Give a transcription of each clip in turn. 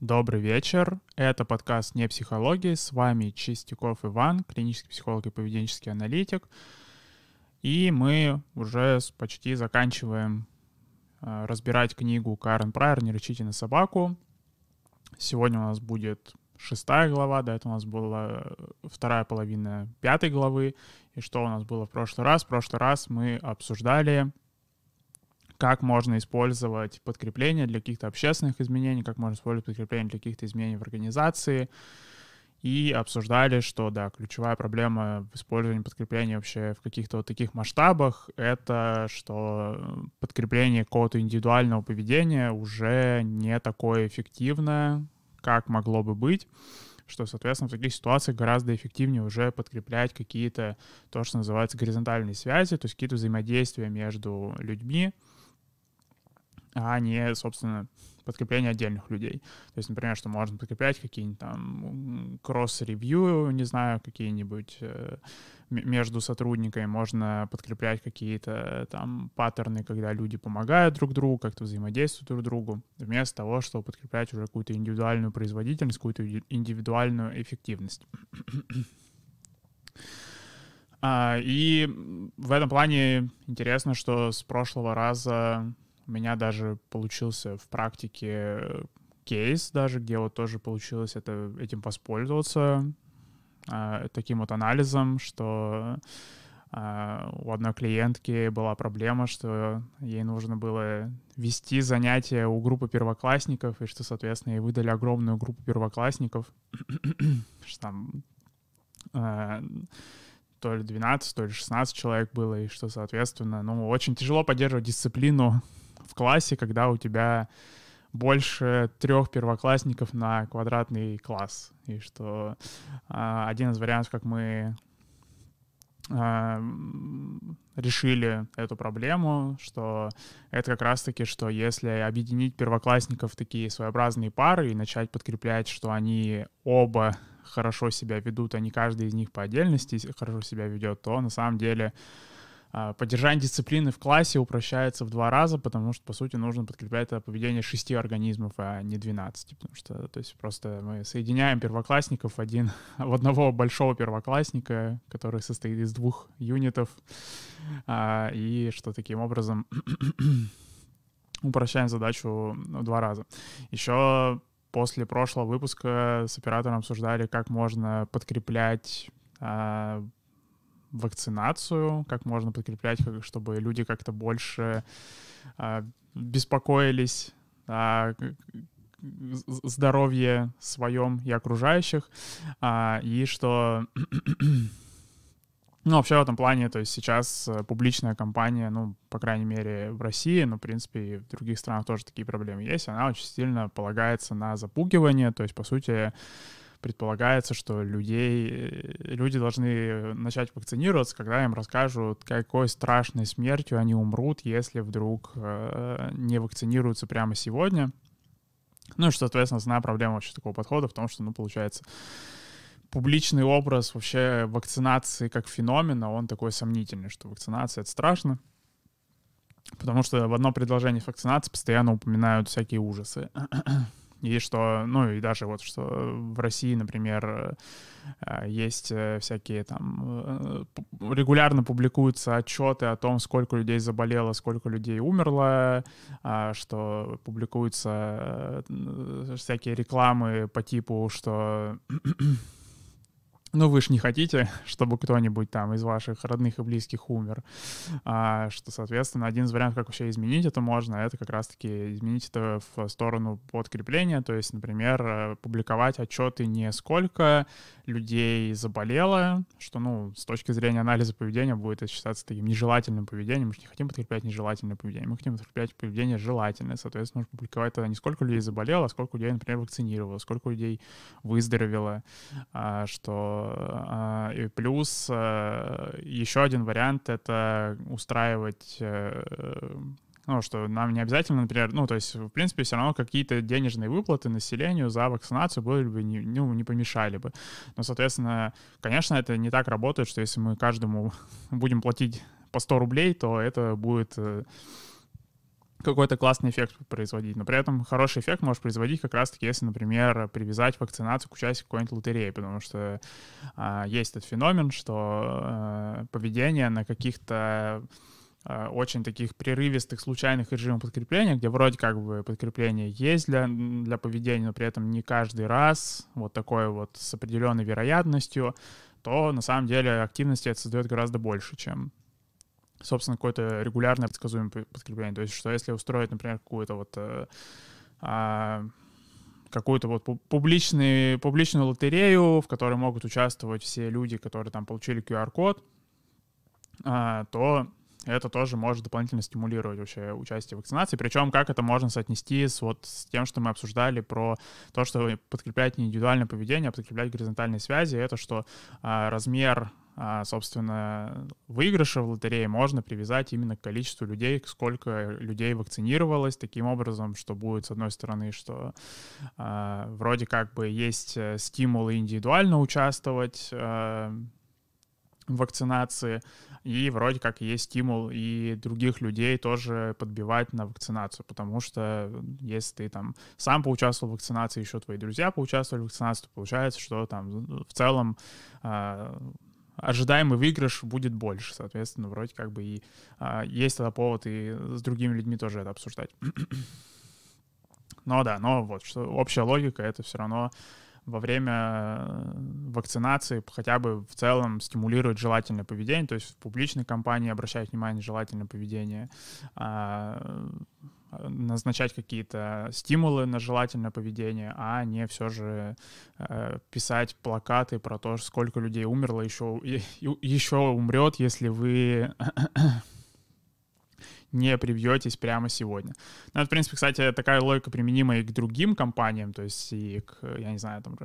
Добрый вечер. Это подкаст «Не психологии». С вами Чистяков Иван, клинический психолог и поведенческий аналитик. И мы уже почти заканчиваем э, разбирать книгу Карен Прайер «Не рычите на собаку». Сегодня у нас будет шестая глава, да, это у нас была вторая половина пятой главы. И что у нас было в прошлый раз? В прошлый раз мы обсуждали как можно использовать подкрепление для каких-то общественных изменений, как можно использовать подкрепление для каких-то изменений в организации. И обсуждали, что, да, ключевая проблема в использовании подкрепления вообще в каких-то вот таких масштабах — это что подкрепление какого-то индивидуального поведения уже не такое эффективное, как могло бы быть что, соответственно, в таких ситуациях гораздо эффективнее уже подкреплять какие-то, то, что называется, горизонтальные связи, то есть какие-то взаимодействия между людьми, а не, собственно, подкрепление отдельных людей. То есть, например, что можно подкреплять какие-нибудь там кросс-ревью, не знаю, какие-нибудь э, между сотрудниками, можно подкреплять какие-то там паттерны, когда люди помогают друг другу, как-то взаимодействуют друг другу, вместо того, чтобы подкреплять уже какую-то индивидуальную производительность, какую-то индивидуальную эффективность. А, и в этом плане интересно, что с прошлого раза у меня даже получился в практике кейс даже, где вот тоже получилось это, этим воспользоваться, э, таким вот анализом, что э, у одной клиентки была проблема, что ей нужно было вести занятия у группы первоклассников, и что, соответственно, ей выдали огромную группу первоклассников, что там э, то ли 12, то ли 16 человек было, и что, соответственно, ну, очень тяжело поддерживать дисциплину в классе, когда у тебя больше трех первоклассников на квадратный класс. И что э, один из вариантов, как мы э, решили эту проблему, что это как раз-таки, что если объединить первоклассников в такие своеобразные пары и начать подкреплять, что они оба хорошо себя ведут, а не каждый из них по отдельности хорошо себя ведет, то на самом деле поддержание дисциплины в классе упрощается в два раза, потому что, по сути, нужно подкреплять это поведение шести организмов, а не 12. Потому что, то есть, просто мы соединяем первоклассников в, один, в одного большого первоклассника, который состоит из двух юнитов, а, и что таким образом упрощаем задачу в два раза. Еще после прошлого выпуска с оператором обсуждали, как можно подкреплять а, вакцинацию, как можно подкреплять, чтобы люди как-то больше а, беспокоились о здоровье своем и окружающих, а, и что ну, вообще в этом плане, то есть сейчас э, публичная компания, ну, по крайней мере, в России, но, в принципе, и в других странах тоже такие проблемы есть, она очень сильно полагается на запугивание, то есть, по сути, предполагается, что людей, э, люди должны начать вакцинироваться, когда им расскажут, какой страшной смертью они умрут, если вдруг э, не вакцинируются прямо сегодня. Ну и, что, соответственно, основная проблема вообще такого подхода в том, что, ну, получается, публичный образ вообще вакцинации как феномена, он такой сомнительный, что вакцинация — это страшно, потому что в одно предложение вакцинации постоянно упоминают всякие ужасы. И что, ну и даже вот, что в России, например, э, есть э, всякие там, э, регулярно публикуются отчеты о том, сколько людей заболело, сколько людей умерло, а, что публикуются всякие рекламы по типу, что ну, вы же не хотите, чтобы кто-нибудь там из ваших родных и близких умер. А, что, соответственно, один из вариантов, как вообще изменить это можно, это как раз-таки изменить это в сторону подкрепления. То есть, например, э, публиковать отчеты не сколько людей заболело, что, ну, с точки зрения анализа поведения будет это считаться таким нежелательным поведением. Мы же не хотим подкреплять нежелательное поведение, мы хотим подкреплять поведение желательное. Соответственно, нужно публиковать тогда не сколько людей заболело, а сколько людей, например, вакцинировало, сколько людей выздоровело, а, что и плюс а, еще один вариант — это устраивать э, ну, что нам не обязательно, например, ну, то есть, в принципе, все равно какие-то денежные выплаты населению за вакцинацию были бы, не, ну, не помешали бы. Но, соответственно, конечно, это не так работает, что если мы каждому будем платить по 100 рублей, то это будет э, какой-то классный эффект производить. Но при этом хороший эффект может производить как раз-таки, если, например, привязать вакцинацию к участию какой-нибудь лотереи, потому что а, есть этот феномен, что а, поведение на каких-то а, очень таких прерывистых, случайных режимов подкрепления, где вроде как бы подкрепление есть для, для поведения, но при этом не каждый раз вот такое вот с определенной вероятностью, то на самом деле активности это создает гораздо больше, чем собственно, какое-то регулярное предсказуемое подкрепление. То есть, что если устроить, например, какую-то вот э, а, какую-то вот публичный, публичную лотерею, в которой могут участвовать все люди, которые там получили QR-код, а, то это тоже может дополнительно стимулировать вообще участие в вакцинации. Причем как это можно соотнести с, вот, с тем, что мы обсуждали про то, что подкреплять не индивидуальное поведение, а подкреплять горизонтальные связи, это что а, размер а, собственно, выигрыша в лотерее можно привязать именно к количеству людей, сколько людей вакцинировалось, таким образом, что будет, с одной стороны, что э, вроде как бы есть э, стимулы индивидуально участвовать э, в вакцинации, и вроде как есть стимул и других людей тоже подбивать на вакцинацию, потому что если ты там сам поучаствовал в вакцинации, еще твои друзья поучаствовали в вакцинации, то получается, что там в целом э, ожидаемый выигрыш будет больше, соответственно, вроде как бы и а, есть тогда повод и с другими людьми тоже это обсуждать. но да, но вот что общая логика это все равно во время э, вакцинации хотя бы в целом стимулировать желательное поведение, то есть в публичной кампании обращать внимание желательное поведение, а, назначать какие-то стимулы на желательное поведение, а не все же э, писать плакаты про то, сколько людей умерло, еще, еще умрет, если вы не привьетесь прямо сегодня. Ну, это, в принципе, кстати, такая логика применима и к другим компаниям, то есть и к, я не знаю, там,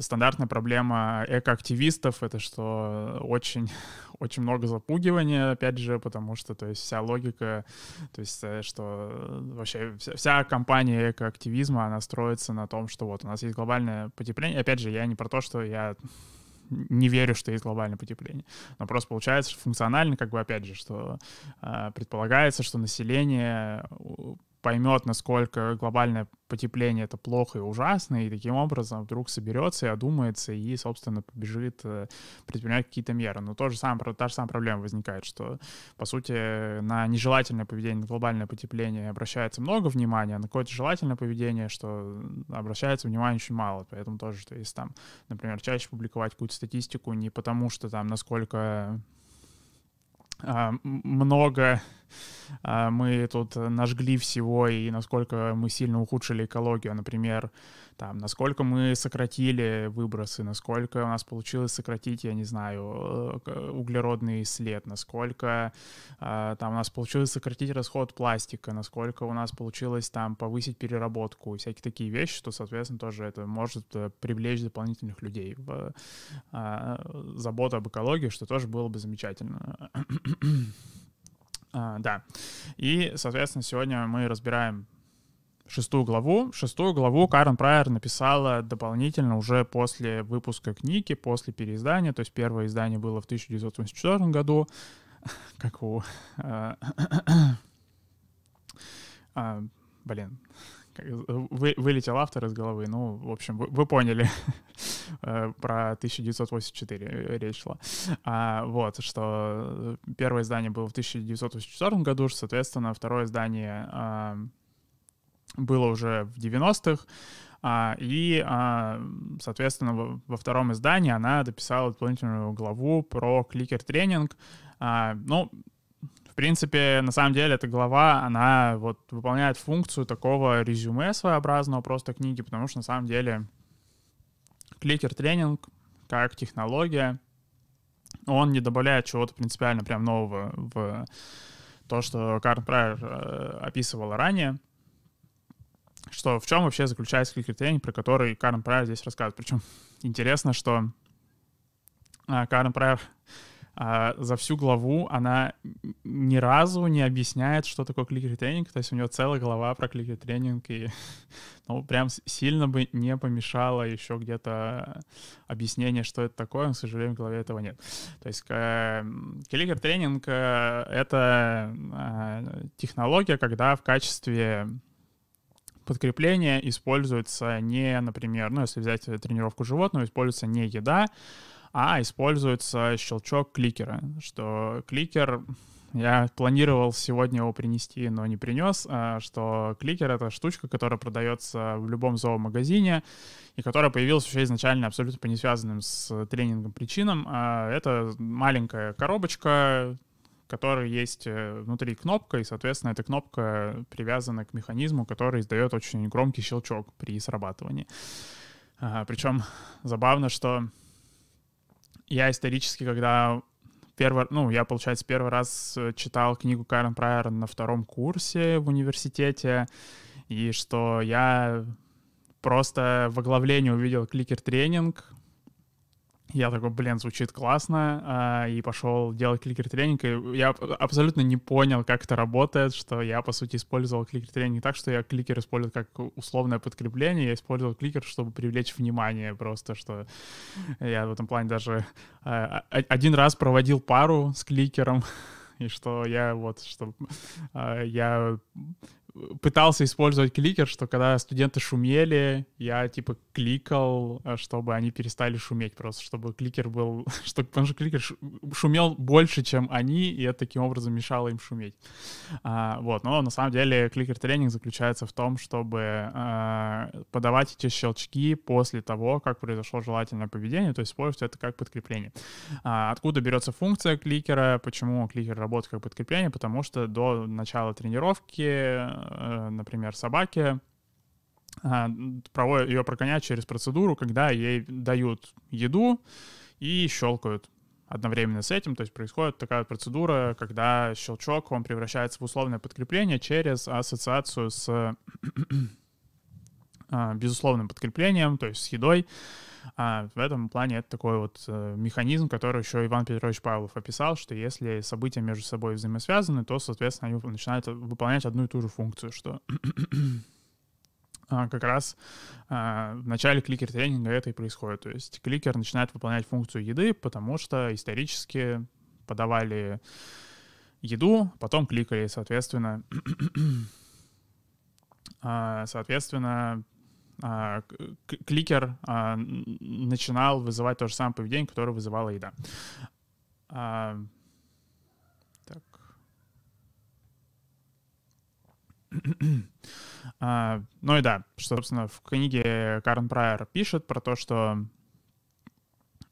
стандартная проблема экоактивистов — это что очень, очень много запугивания, опять же, потому что, то есть вся логика, то есть э, что вообще вся, вся компания экоактивизма, она строится на том, что вот у нас есть глобальное потепление. Опять же, я не про то, что я не верю, что есть глобальное потепление. Но просто получается функционально, как бы опять же, что э, предполагается, что население поймет, насколько глобальное потепление это плохо и ужасно, и таким образом вдруг соберется и одумается, и, собственно, побежит э, предпринимать какие-то меры. Но то же самое, та же самая проблема возникает, что, по сути, на нежелательное поведение, на глобальное потепление обращается много внимания, а на какое-то желательное поведение, что обращается внимание очень мало. Поэтому тоже, что есть там, например, чаще публиковать какую-то статистику не потому, что там насколько много а, мы тут нажгли всего и насколько мы сильно ухудшили экологию, например, там, насколько мы сократили выбросы, насколько у нас получилось сократить, я не знаю, э, углеродный след, насколько а, там у нас получилось сократить расход пластика, насколько у нас получилось там повысить переработку, всякие такие вещи, что, соответственно, тоже это может э, привлечь дополнительных людей в заботу об экологии, что тоже было бы замечательно. А, да. И, соответственно, сегодня мы разбираем шестую главу. Шестую главу Карен Прайер написала дополнительно уже после выпуска книги, после переиздания. То есть первое издание было в 1984 году, как у... А, а, блин, вы, вылетел автор из головы. Ну, в общем, вы, вы поняли. Э, про 1984 речь шла. А, вот, что первое издание было в 1984 году, соответственно, второе издание а, было уже в 90-х. А, и, а, соответственно, во, втором издании она дописала дополнительную главу про кликер-тренинг. А, ну, в принципе, на самом деле, эта глава, она вот выполняет функцию такого резюме своеобразного просто книги, потому что на самом деле кликер-тренинг как технология, он не добавляет чего-то принципиально прям нового в то, что Карн Прайер э, описывала ранее. Что в чем вообще заключается кликер-тренинг, про который Карн Прайер здесь рассказывает. Причем интересно, что э, Карн Прайер а, за всю главу она ни разу не объясняет, что такое кликер-тренинг, то есть у нее целая глава про кликер-тренинг, и ну, прям сильно бы не помешало еще где-то объяснение, что это такое, но, к сожалению, в голове этого нет. То есть э, кликер-тренинг э, — это э, технология, когда в качестве подкрепления используется не, например, ну, если взять тренировку животного, используется не еда, а используется щелчок кликера, что кликер я планировал сегодня его принести, но не принес, а, что кликер — это штучка, которая продается в любом зоомагазине и которая появилась вообще изначально абсолютно по несвязанным с тренингом причинам. А, это маленькая коробочка, в которой есть э, внутри кнопка, и, соответственно, эта кнопка привязана к механизму, который издает очень громкий щелчок при срабатывании. А, Причем забавно, что я исторически, когда первый, ну, я, получается, первый раз э, читал книгу Карен Прайер на втором курсе в университете, и что я просто в оглавлении увидел кликер-тренинг, я такой, блин, звучит классно, а, и пошел делать кликер-тренинг, и я абсолютно не понял, как это работает, что я, по сути, использовал кликер-тренинг так, что я кликер использую как условное подкрепление, я использовал кликер, чтобы привлечь внимание просто, что я в этом плане даже а, один раз проводил пару с кликером, и что я вот, что а, я пытался использовать кликер, что когда студенты шумели, я типа кликал, э, чтобы они перестали шуметь просто, чтобы кликер был, чтобы, потому что кликер шумел больше, чем они, и это таким образом мешало им шуметь. А, вот, но на самом деле кликер-тренинг заключается в том, чтобы а, подавать эти щелчки после того, как произошло желательное поведение, то есть использовать это как подкрепление. А, откуда берется функция кликера, почему кликер работает как подкрепление? Потому что до начала тренировки например, собаки, а, проводят, ее прогоняют через процедуру, когда ей дают еду и щелкают одновременно с этим. То есть происходит такая процедура, когда щелчок, он превращается в условное подкрепление через ассоциацию с а, безусловным подкреплением, то есть с едой. А в этом плане это такой вот э, механизм, который еще Иван Петрович Павлов описал, что если события между собой взаимосвязаны, то, соответственно, они начинают выполнять одну и ту же функцию, что а, как раз а, в начале кликер-тренинга это и происходит. То есть кликер начинает выполнять функцию еды, потому что исторически подавали еду, потом кликали, соответственно, а, соответственно, кликер а, начинал вызывать то же самое поведение, которое вызывала еда. А, так. а, ну и да, что, собственно, в книге Карен Прайер пишет про то, что,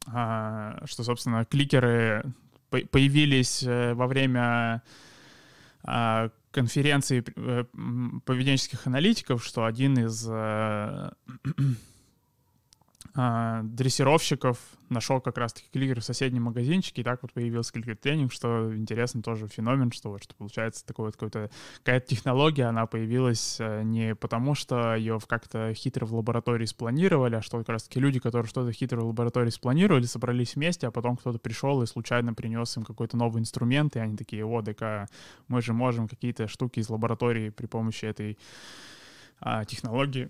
а, что собственно, кликеры появились э, во время а, конференции э, поведенческих аналитиков, что один из э, дрессировщиков нашел как раз-таки кликер в соседнем магазинчике, и так вот появился кликер-тренинг, что интересно тоже феномен, что, вот, что получается такой вот какой-то, какая-то технология, она появилась э, не потому, что ее как-то хитро в лаборатории спланировали, а что как раз-таки люди, которые что-то хитро в лаборатории спланировали, собрались вместе, а потом кто-то пришел и случайно принес им какой-то новый инструмент, и они такие, о, так мы же можем какие-то штуки из лаборатории при помощи этой а, технологии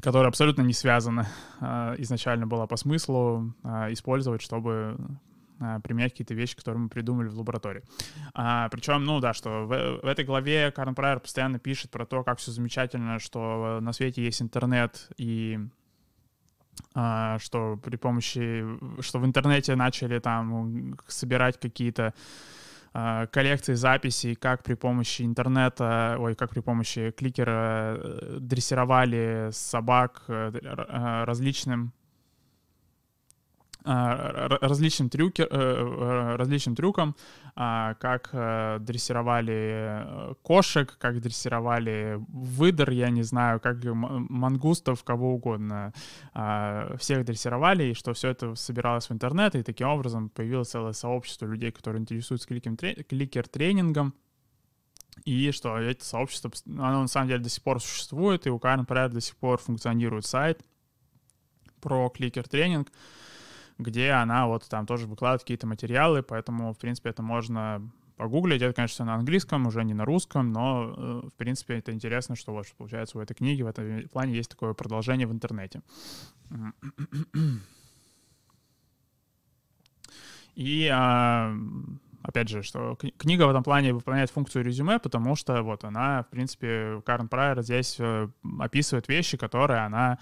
которая абсолютно не связана а, изначально была по смыслу а, использовать, чтобы а, применять какие-то вещи, которые мы придумали в лаборатории. А, причем, ну да, что в, в этой главе Карн Прайер постоянно пишет про то, как все замечательно, что на свете есть интернет и а, что при помощи, что в интернете начали там собирать какие-то коллекции записей, как при помощи интернета, ой, как при помощи кликера э, дрессировали собак э, различным различным, трюки, различным трюкам, как дрессировали кошек, как дрессировали выдор, я не знаю, как мангустов, кого угодно. Всех дрессировали, и что все это собиралось в интернет, и таким образом появилось целое сообщество людей, которые интересуются кликер-тренингом, и что это сообщество, оно на самом деле до сих пор существует, и у Карен Прайер до сих пор функционирует сайт про кликер-тренинг, где она вот там тоже выкладывает какие-то материалы, поэтому, в принципе, это можно погуглить. Это, конечно, на английском, уже не на русском, но, э, в принципе, это интересно, что вот, получается, у этой книги в этом плане есть такое продолжение в интернете. И а, опять же, что книга в этом плане выполняет функцию резюме, потому что вот она, в принципе, Карен Прайер здесь э, описывает вещи, которые она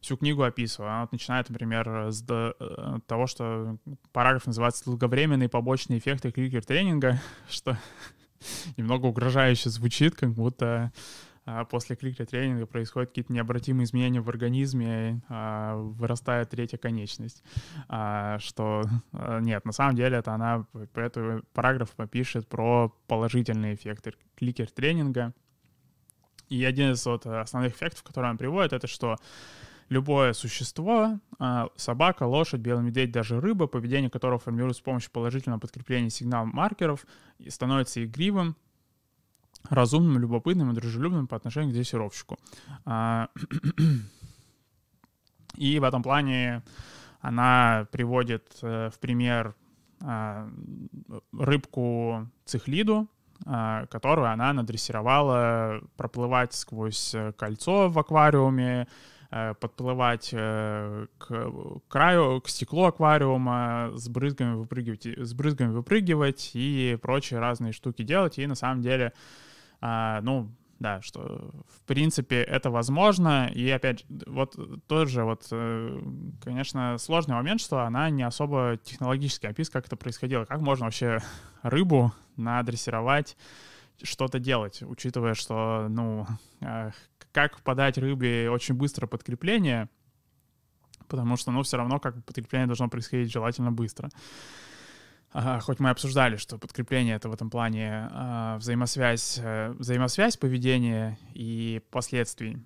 всю книгу описывала. Она вот начинает, например, с э, того, что параграф называется «Долговременные побочные эффекты кликер-тренинга», что немного угрожающе звучит, как будто а, после кликер-тренинга происходят какие-то необратимые изменения в организме, а, вырастает третья конечность. А, что нет, на самом деле это она по этому параграф пишет про положительные эффекты кликер-тренинга. И один из вот основных эффектов, который он приводит, это что любое существо, а, собака, лошадь, белый медведь, даже рыба, поведение которого формируется с помощью положительного подкрепления сигнал-маркеров, становится игривым, разумным, любопытным и дружелюбным по отношению к дрессировщику. А, и в этом плане она приводит э, в пример а, рыбку цихлиду, которую она надрессировала проплывать сквозь кольцо в аквариуме, подплывать э, к краю, к стеклу аквариума, с брызгами выпрыгивать, с брызгами выпрыгивать и прочие разные штуки делать. И на самом деле, а, ну, да, что в принципе это возможно. И опять, вот тоже вот, э, конечно, сложный момент, что она не особо технологически описывает, как это происходило. Как можно вообще рыбу надрессировать что-то делать, учитывая, что, ну, как подать рыбе очень быстро подкрепление, потому что, ну, все равно как подкрепление должно происходить желательно быстро. А, хоть мы обсуждали, что подкрепление — это в этом плане а, взаимосвязь, а, взаимосвязь поведения и последствий,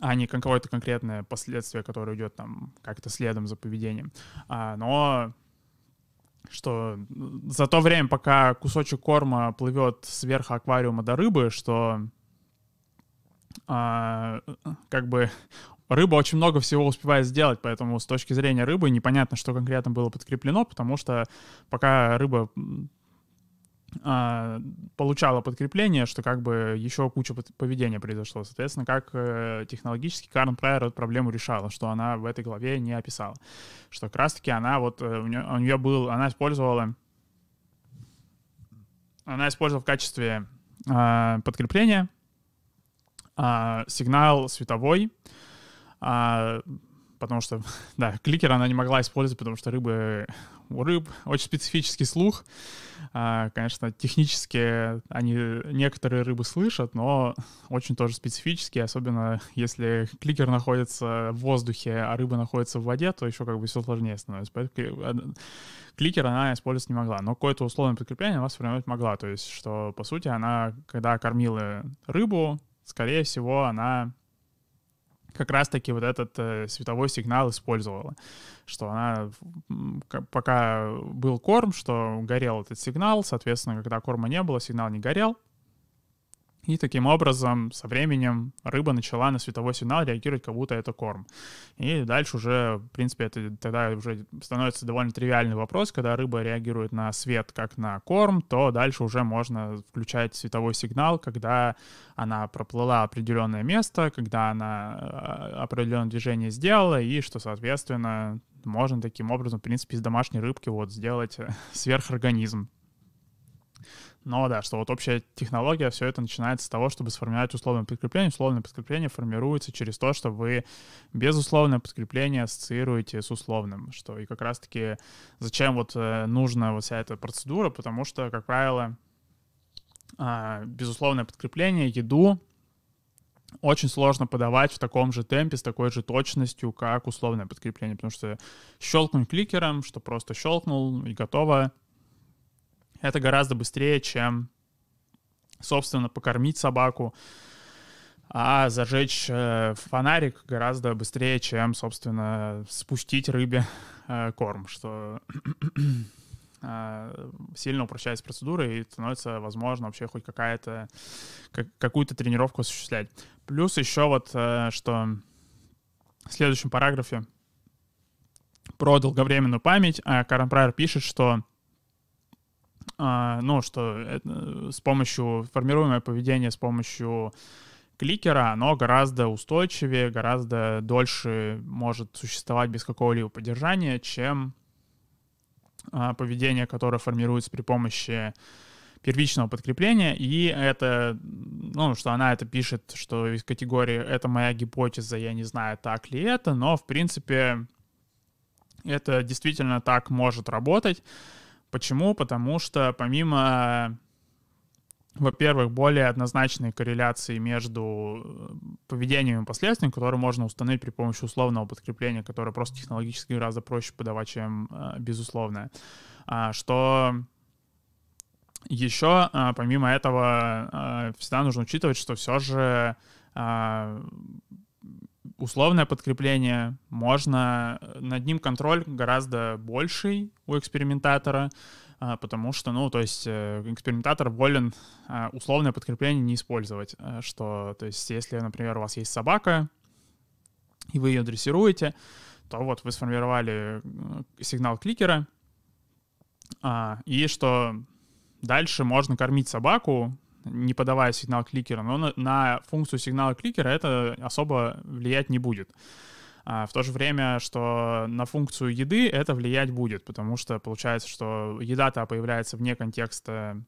а не какое-то конкретное последствие, которое идет там как-то следом за поведением. А, но что за то время, пока кусочек корма плывет сверху аквариума до рыбы, что а, как бы рыба очень много всего успевает сделать, поэтому с точки зрения рыбы непонятно, что конкретно было подкреплено, потому что пока рыба а, получала подкрепление, что как бы еще куча поведения произошло. Соответственно, как э, технологически Карн Прайер эту проблему решала, что она в этой главе не описала. Что как раз-таки она вот, э, у нее, у нее был, она использовала она использовала в качестве э, подкрепления а, сигнал световой, а, потому что, да, кликер она не могла использовать, потому что рыбы, у рыб очень специфический слух. А, конечно, технически они некоторые рыбы слышат, но очень тоже специфические, особенно если кликер находится в воздухе, а рыба находится в воде, то еще как бы все сложнее становится. Поэтому кликер она использовать не могла, но какое-то условное подкрепление она сформировать могла. То есть, что, по сути, она, когда кормила рыбу, скорее всего, она как раз-таки вот этот э, световой сигнал использовала, что она, пока был корм, что горел этот сигнал, соответственно, когда корма не было, сигнал не горел, и таким образом со временем рыба начала на световой сигнал реагировать, как будто это корм. И дальше уже, в принципе, это тогда уже становится довольно тривиальный вопрос, когда рыба реагирует на свет как на корм, то дальше уже можно включать световой сигнал, когда она проплыла определенное место, когда она э, определенное движение сделала, и что, соответственно, можно таким образом, в принципе, из домашней рыбки вот сделать сверхорганизм. Но да, что вот общая технология, все это начинается с того, чтобы сформировать условное подкрепление. Условное подкрепление формируется через то, что вы безусловное подкрепление ассоциируете с условным. Что и как раз-таки зачем вот э, нужна вот вся эта процедура, потому что, как правило, а, безусловное подкрепление, еду очень сложно подавать в таком же темпе, с такой же точностью, как условное подкрепление, потому что щелкнуть кликером, что просто щелкнул и готово, это гораздо быстрее, чем, собственно, покормить собаку, а зажечь э, фонарик гораздо быстрее, чем, собственно, спустить рыбе э, корм, что э, сильно упрощается процедура и становится возможно вообще хоть какая-то как, какую-то тренировку осуществлять. Плюс еще вот, э, что в следующем параграфе про долговременную память. А Карен Прайер пишет, что ну, что это, с помощью формируемое поведение с помощью кликера, оно гораздо устойчивее, гораздо дольше может существовать без какого-либо поддержания, чем а, поведение, которое формируется при помощи первичного подкрепления, и это, ну, что она это пишет, что из категории «это моя гипотеза, я не знаю, так ли это», но, в принципе, это действительно так может работать. Почему? Потому что помимо во-первых, более однозначные корреляции между э, поведением и последствиями, которые можно установить при помощи условного подкрепления, которое просто технологически гораздо проще подавать, чем э, безусловное. А, что еще, а, помимо этого, а, всегда нужно учитывать, что все же условное подкрепление, можно над ним контроль гораздо больший у экспериментатора, а, потому что, ну, то есть э, экспериментатор волен а, условное подкрепление не использовать, э, что, то есть если, например, у вас есть собака, и вы ее дрессируете, то вот вы сформировали э, сигнал кликера, а, и что дальше можно кормить собаку, не подавая сигнал кликера, но на, на функцию сигнала кликера это особо влиять не будет. А в то же время, что на функцию еды это влиять будет, потому что получается, что еда-то появляется вне контекста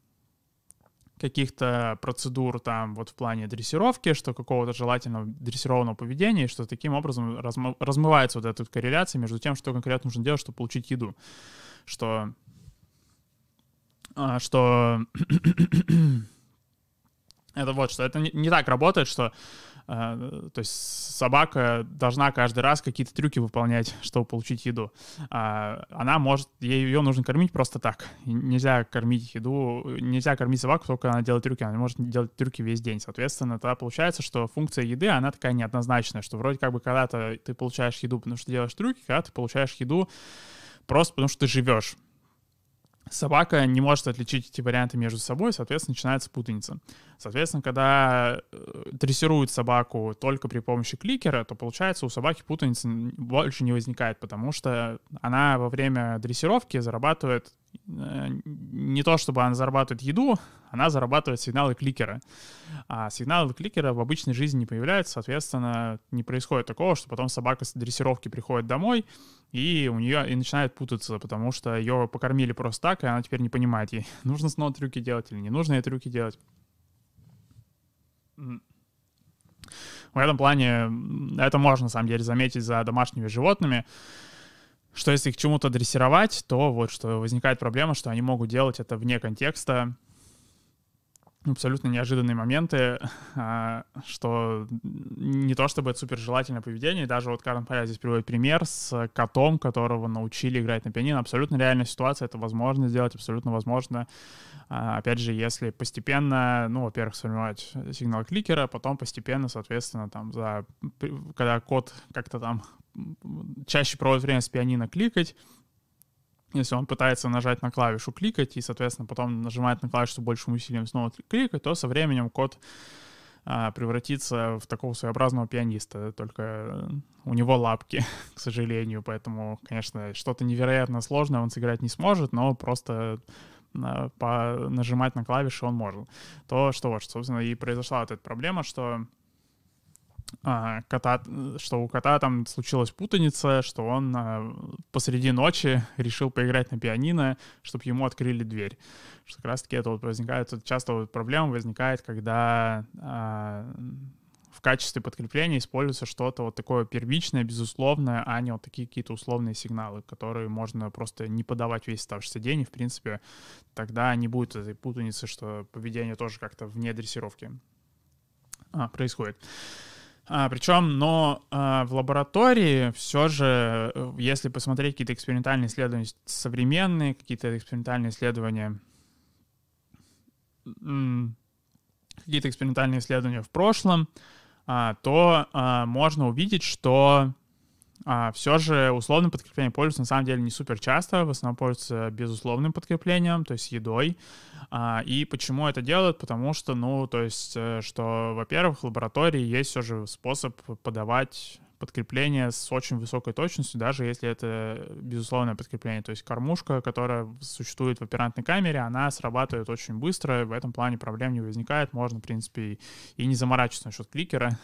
каких-то процедур там вот в плане дрессировки, что какого-то желательного дрессированного поведения, что таким образом размывается вот эта корреляция между тем, что конкретно нужно делать, чтобы получить еду. Что, а, что это вот, что это не, не так работает, что э, то есть собака должна каждый раз какие-то трюки выполнять, чтобы получить еду. А она может, ей ее нужно кормить просто так. Нельзя кормить еду, нельзя кормить собаку, только она делает трюки, она не может делать трюки весь день. Соответственно, тогда получается, что функция еды, она такая неоднозначная, что вроде как бы когда-то ты получаешь еду, потому что делаешь трюки, когда ты получаешь еду просто потому что ты живешь собака не может отличить эти варианты между собой, соответственно, начинается путаница. Соответственно, когда э, дрессируют собаку только при помощи кликера, то получается у собаки путаницы больше не возникает, потому что она во время дрессировки зарабатывает не то чтобы она зарабатывает еду, она зарабатывает сигналы кликера. А сигналы кликера в обычной жизни не появляются, соответственно, не происходит такого, что потом собака с дрессировки приходит домой, и у нее и начинает путаться, потому что ее покормили просто так, и она теперь не понимает, ей нужно снова трюки делать или не нужно ей трюки делать. В этом плане это можно, на самом деле, заметить за домашними животными что если их чему-то дрессировать, то вот что возникает проблема, что они могут делать это вне контекста, абсолютно неожиданные моменты, а, что не то чтобы это супер желательное поведение, даже вот Карен Паря здесь приводит пример с котом, которого научили играть на пианино, абсолютно реальная ситуация, это возможно сделать, абсолютно возможно, а, опять же, если постепенно, ну, во-первых, сформировать сигнал кликера, потом постепенно, соответственно, там, за, когда кот как-то там чаще проводит время с пианино кликать, если он пытается нажать на клавишу кликать и, соответственно, потом нажимает на клавишу большим усилием снова кликать, то со временем код а, превратится в такого своеобразного пианиста, только у него лапки, к сожалению, поэтому, конечно, что-то невероятно сложное он сыграть не сможет, но просто а, по нажимать на клавиши он может. То, что вот, собственно, и произошла вот эта проблема, что а, кота, что у кота там случилась путаница, что он а, посреди ночи решил поиграть на пианино, чтобы ему открыли дверь. Что как раз-таки это вот возникает, часто вот проблема возникает, когда а, в качестве подкрепления используется что-то вот такое первичное, безусловное, а не вот такие какие-то условные сигналы, которые можно просто не подавать весь оставшийся день, и, в принципе, тогда не будет этой путаницы, что поведение тоже как-то вне дрессировки а, происходит. А, причем, но а, в лаборатории все же, э, если посмотреть какие-то экспериментальные исследования современные, какие-то экспериментальные исследования, какие-то экспериментальные исследования в прошлом, а, то а, можно увидеть, что а, все же условным подкреплением пользуются на самом деле не супер часто, в основном пользуются безусловным подкреплением, то есть едой. А, и почему это делают? Потому что, ну, то есть, э, что, во-первых, в лаборатории есть все же способ подавать подкрепление с очень высокой точностью, даже если это безусловное подкрепление. То есть кормушка, которая существует в оперантной камере, она срабатывает очень быстро, в этом плане проблем не возникает, можно, в принципе, и не заморачиваться насчет кликера.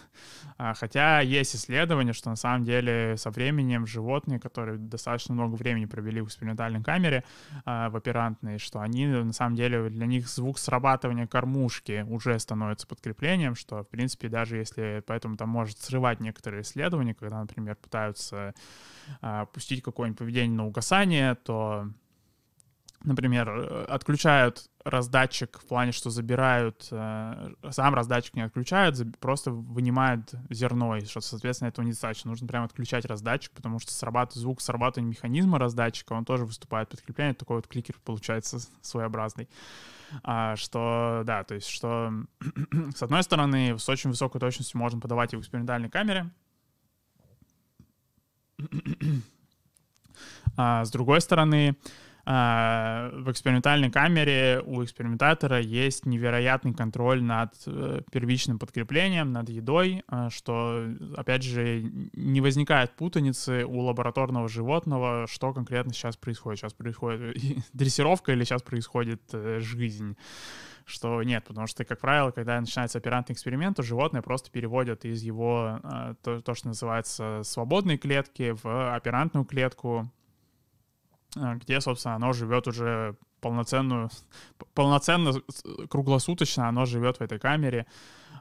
А, хотя есть исследования, что на самом деле со временем животные, которые достаточно много времени провели в экспериментальной камере, а, в оперантной, что они, на самом деле, для них звук срабатывания кормушки уже становится подкреплением, что, в принципе, даже если, поэтому там может срывать некоторые исследования, когда, например, пытаются а, пустить какое-нибудь поведение на угасание, то например, отключают раздатчик в плане, что забирают, э, сам раздатчик не отключают, просто вынимают зерно, и что, соответственно, этого недостаточно. Нужно прямо отключать раздатчик, потому что срабатывает звук срабатывания механизма раздатчика, он тоже выступает подкрепление, такой вот кликер получается своеобразный. А, что, да, то есть, что с одной стороны, с очень высокой точностью можно подавать и в экспериментальной камере, а с другой стороны, а, в экспериментальной камере у экспериментатора есть невероятный контроль над э, первичным подкреплением, над едой, а, что, опять же, не возникает путаницы у лабораторного животного, что конкретно сейчас происходит. Сейчас происходит дрессировка или сейчас происходит э, жизнь что нет, потому что, как правило, когда начинается оперантный эксперимент, то животное просто переводят из его, а, то, то что называется, свободной клетки в оперантную клетку, а, где, собственно, оно живет уже полноценную, полноценно, круглосуточно оно живет в этой камере,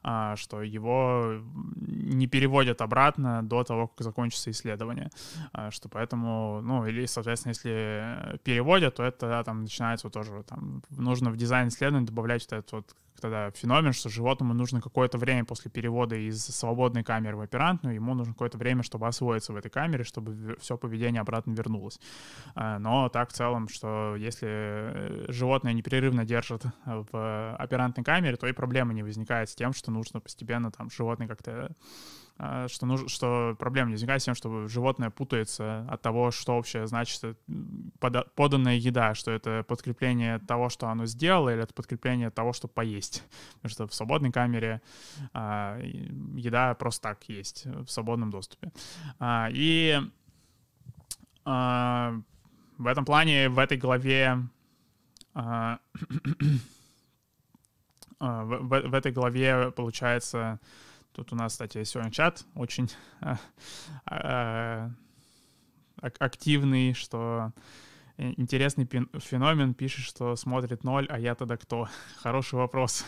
что его не переводят обратно до того, как закончится исследование. А, что поэтому, ну, или, соответственно, если переводят, то это там начинается вот тоже, там, нужно в дизайн исследования добавлять вот этот вот тогда феномен, что животному нужно какое-то время после перевода из свободной камеры в оперантную, ему нужно какое-то время, чтобы освоиться в этой камере, чтобы все поведение обратно вернулось. А, но так в целом, что если животное непрерывно держит в оперантной камере, то и проблемы не возникает с тем, что нужно постепенно там животное как-то а, что, нужно, что проблема не возникает с тем, что животное путается от того, что вообще значит э, поданная еда, что это подкрепление того, что оно сделало, или это подкрепление того, что поесть. Потому что в свободной камере а, еда просто так есть, в свободном доступе. А, и а, в этом плане, в этой главе а, в, в, в этой главе, получается, Тут у нас, кстати, сегодня чат очень а, а, активный, что интересный феномен, пишет, что смотрит ноль, а я тогда кто? Хороший вопрос.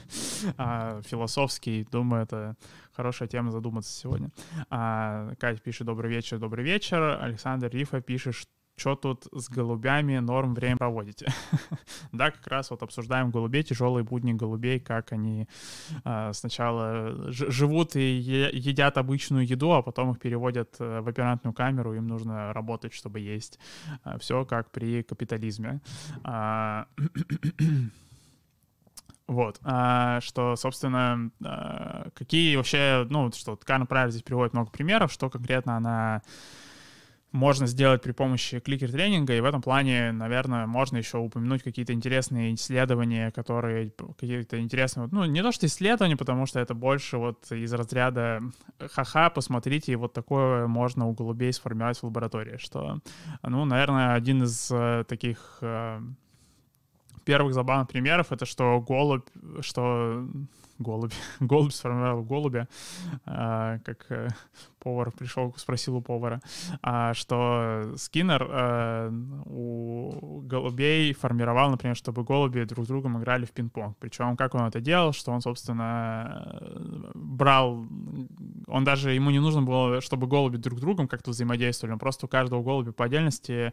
а, философский, думаю, это хорошая тема задуматься сегодня. А, Катя пишет «Добрый вечер, добрый вечер». Александр Рифа пишет, что тут с голубями норм время проводите? да, как раз вот обсуждаем голубей, тяжелые будни голубей, как они э, сначала живут и едят обычную еду, а потом их переводят э, в оперантную камеру, им нужно работать, чтобы есть. Э, все как при капитализме. А, вот, а, что, собственно, а, какие вообще, ну, что Карн правильно здесь приводит много примеров, что конкретно она можно сделать при помощи кликер-тренинга, и в этом плане, наверное, можно еще упомянуть какие-то интересные исследования, которые какие-то интересные, ну, не то что исследования, потому что это больше вот из разряда ха-ха, посмотрите, и вот такое можно у голубей сформировать в лаборатории, что, ну, наверное, один из э, таких э, первых забавных примеров это что голубь, что голубь, голубь сформировал голубя, а, как э, повар пришел, спросил у повара, а, что Скиннер а, у голубей формировал, например, чтобы голуби друг с другом играли в пинг-понг. Причем как он это делал, что он, собственно, брал, он даже, ему не нужно было, чтобы голуби друг с другом как-то взаимодействовали, он просто у каждого голубя по отдельности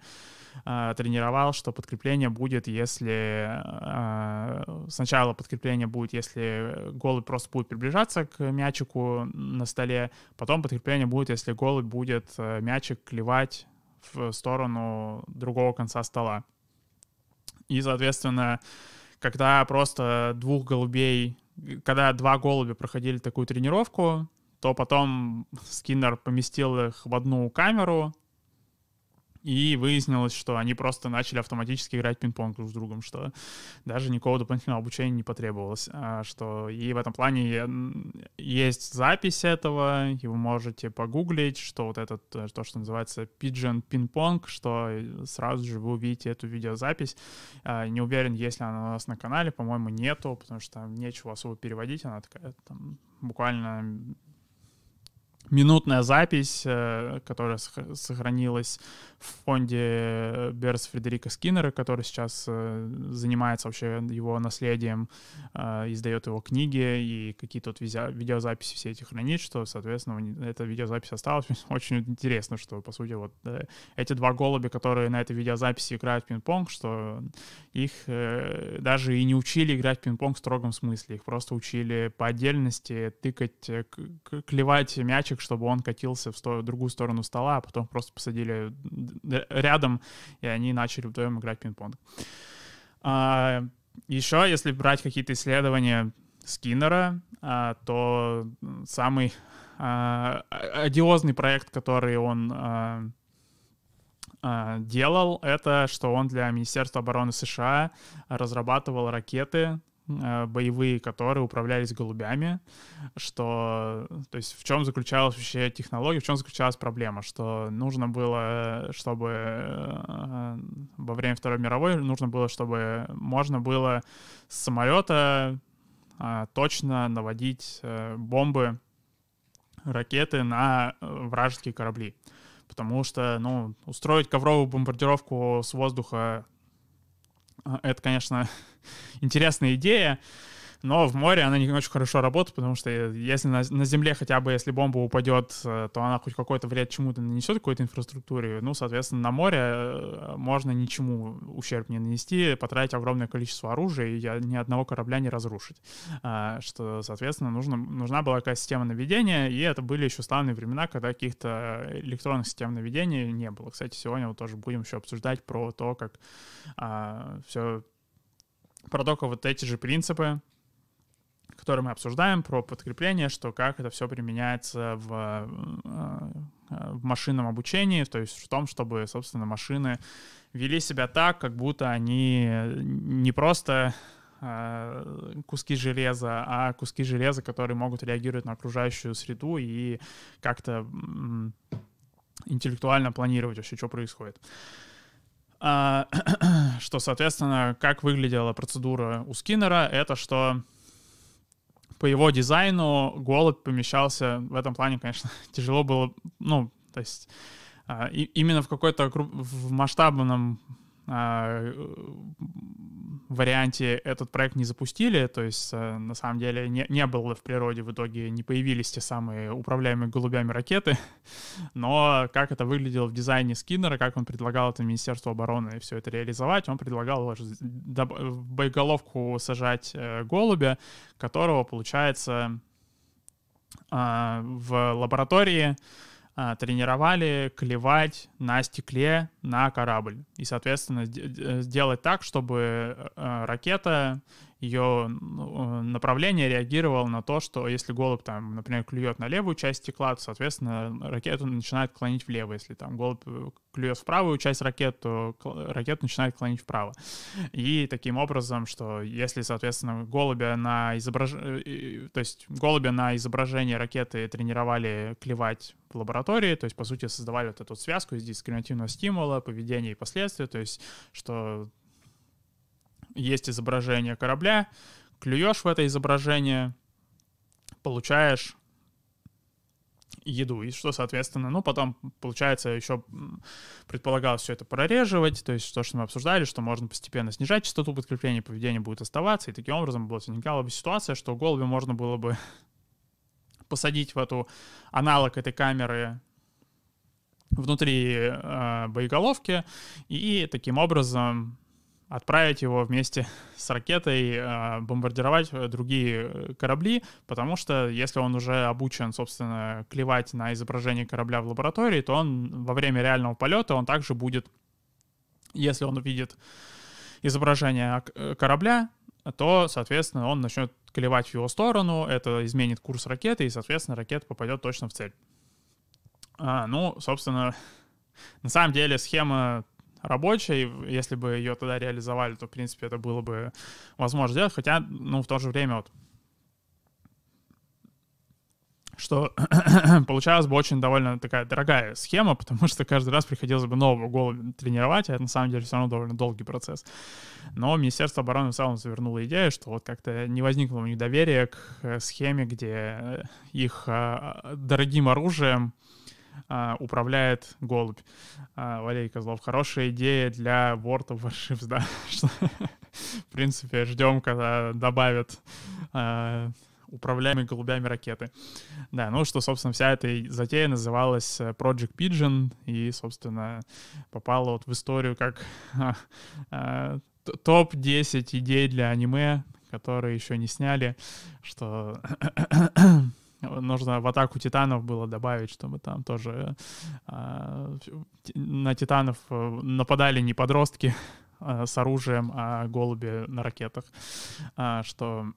э, тренировал, что подкрепление будет, если э, сначала подкрепление будет, если голубь просто будет приближаться к мячику на столе, потом подкрепление будет, если голубь будет э, мячик клевать в сторону другого конца стола. И, соответственно, когда просто двух голубей, когда два голубя проходили такую тренировку, то потом Скиннер поместил их в одну камеру, И выяснилось, что они просто начали автоматически играть пинг-понг друг с другом, что даже никакого дополнительного обучения не потребовалось. А что и в этом плане есть запись этого, и вы можете погуглить, что вот этот, э, то, что называется Pigeon Ping-Pong, что сразу же вы увидите эту видеозапись. А, не уверен, есть ли она у нас на канале, по-моему, нету, потому что там нечего особо переводить, она такая там буквально минутная запись, э, которая сохранилась в фонде Берс Фредерика Скиннера, который сейчас э, занимается вообще его наследием, э, издает его книги и какие-то вот видеозаписи все эти хранит, что, соответственно, эта видеозапись осталась. Очень интересно, что, по сути, вот эти два голубя, которые на этой видеозаписи играют в пинг-понг, что их даже и не учили играть в пинг-понг в строгом смысле, их просто учили по отдельности тыкать, клевать мячик, чтобы он катился в сто- другую сторону стола, а потом просто посадили рядом, и они начали вдвоем играть пинг-понг. А, еще, если брать какие-то исследования Скиннера, а, то самый а, одиозный проект, который он а, а, делал, это что он для Министерства обороны США разрабатывал ракеты боевые, которые управлялись голубями, что, то есть в чем заключалась вообще технология, в чем заключалась проблема, что нужно было, чтобы э, во время Второй мировой нужно было, чтобы можно было с самолета э, точно наводить бомбы, ракеты на вражеские корабли. Потому что, ну, устроить ковровую бомбардировку с воздуха это, конечно, интересная идея, но в море она не очень хорошо работает, потому что если на, на земле хотя бы, если бомба упадет, э, то она хоть какой-то вред чему-то нанесет, какой-то инфраструктуре, ну, соответственно, на море э, можно ничему ущерб не нанести, потратить огромное количество оружия и ни одного корабля не разрушить. А, что, соответственно, нужно, нужна была какая-то система наведения, и это были еще славные времена, когда каких-то электронных систем наведения не было. Кстати, сегодня вот тоже будем еще обсуждать про то, как а, все про только вот эти же принципы, которые мы обсуждаем, про подкрепление, что как это все применяется в, э, в машинном обучении, то есть в том, чтобы, собственно, машины вели себя так, как будто они не просто э, куски железа, а куски железа, которые могут реагировать на окружающую среду и как-то интеллектуально планировать вообще, что происходит. А, что, соответственно, как выглядела процедура у Скиннера, это что по его дизайну голубь помещался в этом плане, конечно, тяжело было, ну, то есть а, именно в какой-то в масштабном а, варианте этот проект не запустили, то есть э, на самом деле не, не было в природе в итоге, не появились те самые управляемые голубями ракеты, но как это выглядело в дизайне Скиннера, как он предлагал это Министерству обороны все это реализовать, он предлагал в боеголовку сажать э, голубя, которого, получается, а, в лаборатории а, тренировали клевать на стекле на корабль. И, соответственно, э, сделать так, чтобы э, ракета ее ну, направление реагировало на то, что если голубь там, например, клюет на левую часть стекла, то, соответственно, ракету начинает клонить влево. Если там голубь э, клюет в правую часть ракет, то ракету начинает клонить вправо. И таким образом, что если, соответственно, голубя на изображение, э, то есть голубя на изображение ракеты тренировали клевать в лаборатории, то есть, по сути, создавали вот эту связку из дискриминативного стимула, поведения и последствий, то есть, что есть изображение корабля, клюешь в это изображение, получаешь еду, и что, соответственно, ну, потом, получается, еще предполагалось все это прореживать, то есть то, что мы обсуждали, что можно постепенно снижать частоту подкрепления, поведение будет оставаться, и таким образом была возникала бы ситуация, что голубя можно было бы посадить в эту аналог этой камеры внутри э, боеголовки, и таким образом отправить его вместе с ракетой э, бомбардировать другие корабли, потому что если он уже обучен, собственно, клевать на изображение корабля в лаборатории, то он во время реального полета он также будет, если он увидит изображение э, корабля, то, соответственно, он начнет клевать в его сторону, это изменит курс ракеты, и, соответственно, ракета попадет точно в цель. А, ну, собственно, На самом деле схема рабочая, если бы ее тогда реализовали, то, в принципе, это было бы возможно сделать, хотя, ну, в то же время вот что получалась бы очень довольно такая дорогая схема, потому что каждый раз приходилось бы нового голубя тренировать, а это на самом деле все равно довольно долгий процесс. Но Министерство обороны в целом завернуло идею, что вот как-то не возникло у них доверия к э, схеме, где их а, дорогим оружием а, управляет голубь. А, Валерий Козлов, хорошая идея для World of Warships, да, в принципе, ждем, когда добавят управляемые голубями ракеты. Да, ну что, собственно, вся эта затея называлась э, Project Pigeon и, собственно, попала вот в историю как а, топ-10 идей для аниме, которые еще не сняли, что нужно в атаку титанов было добавить, чтобы там тоже э, на титанов э, нападали не подростки э, с оружием, а голуби на ракетах, э, что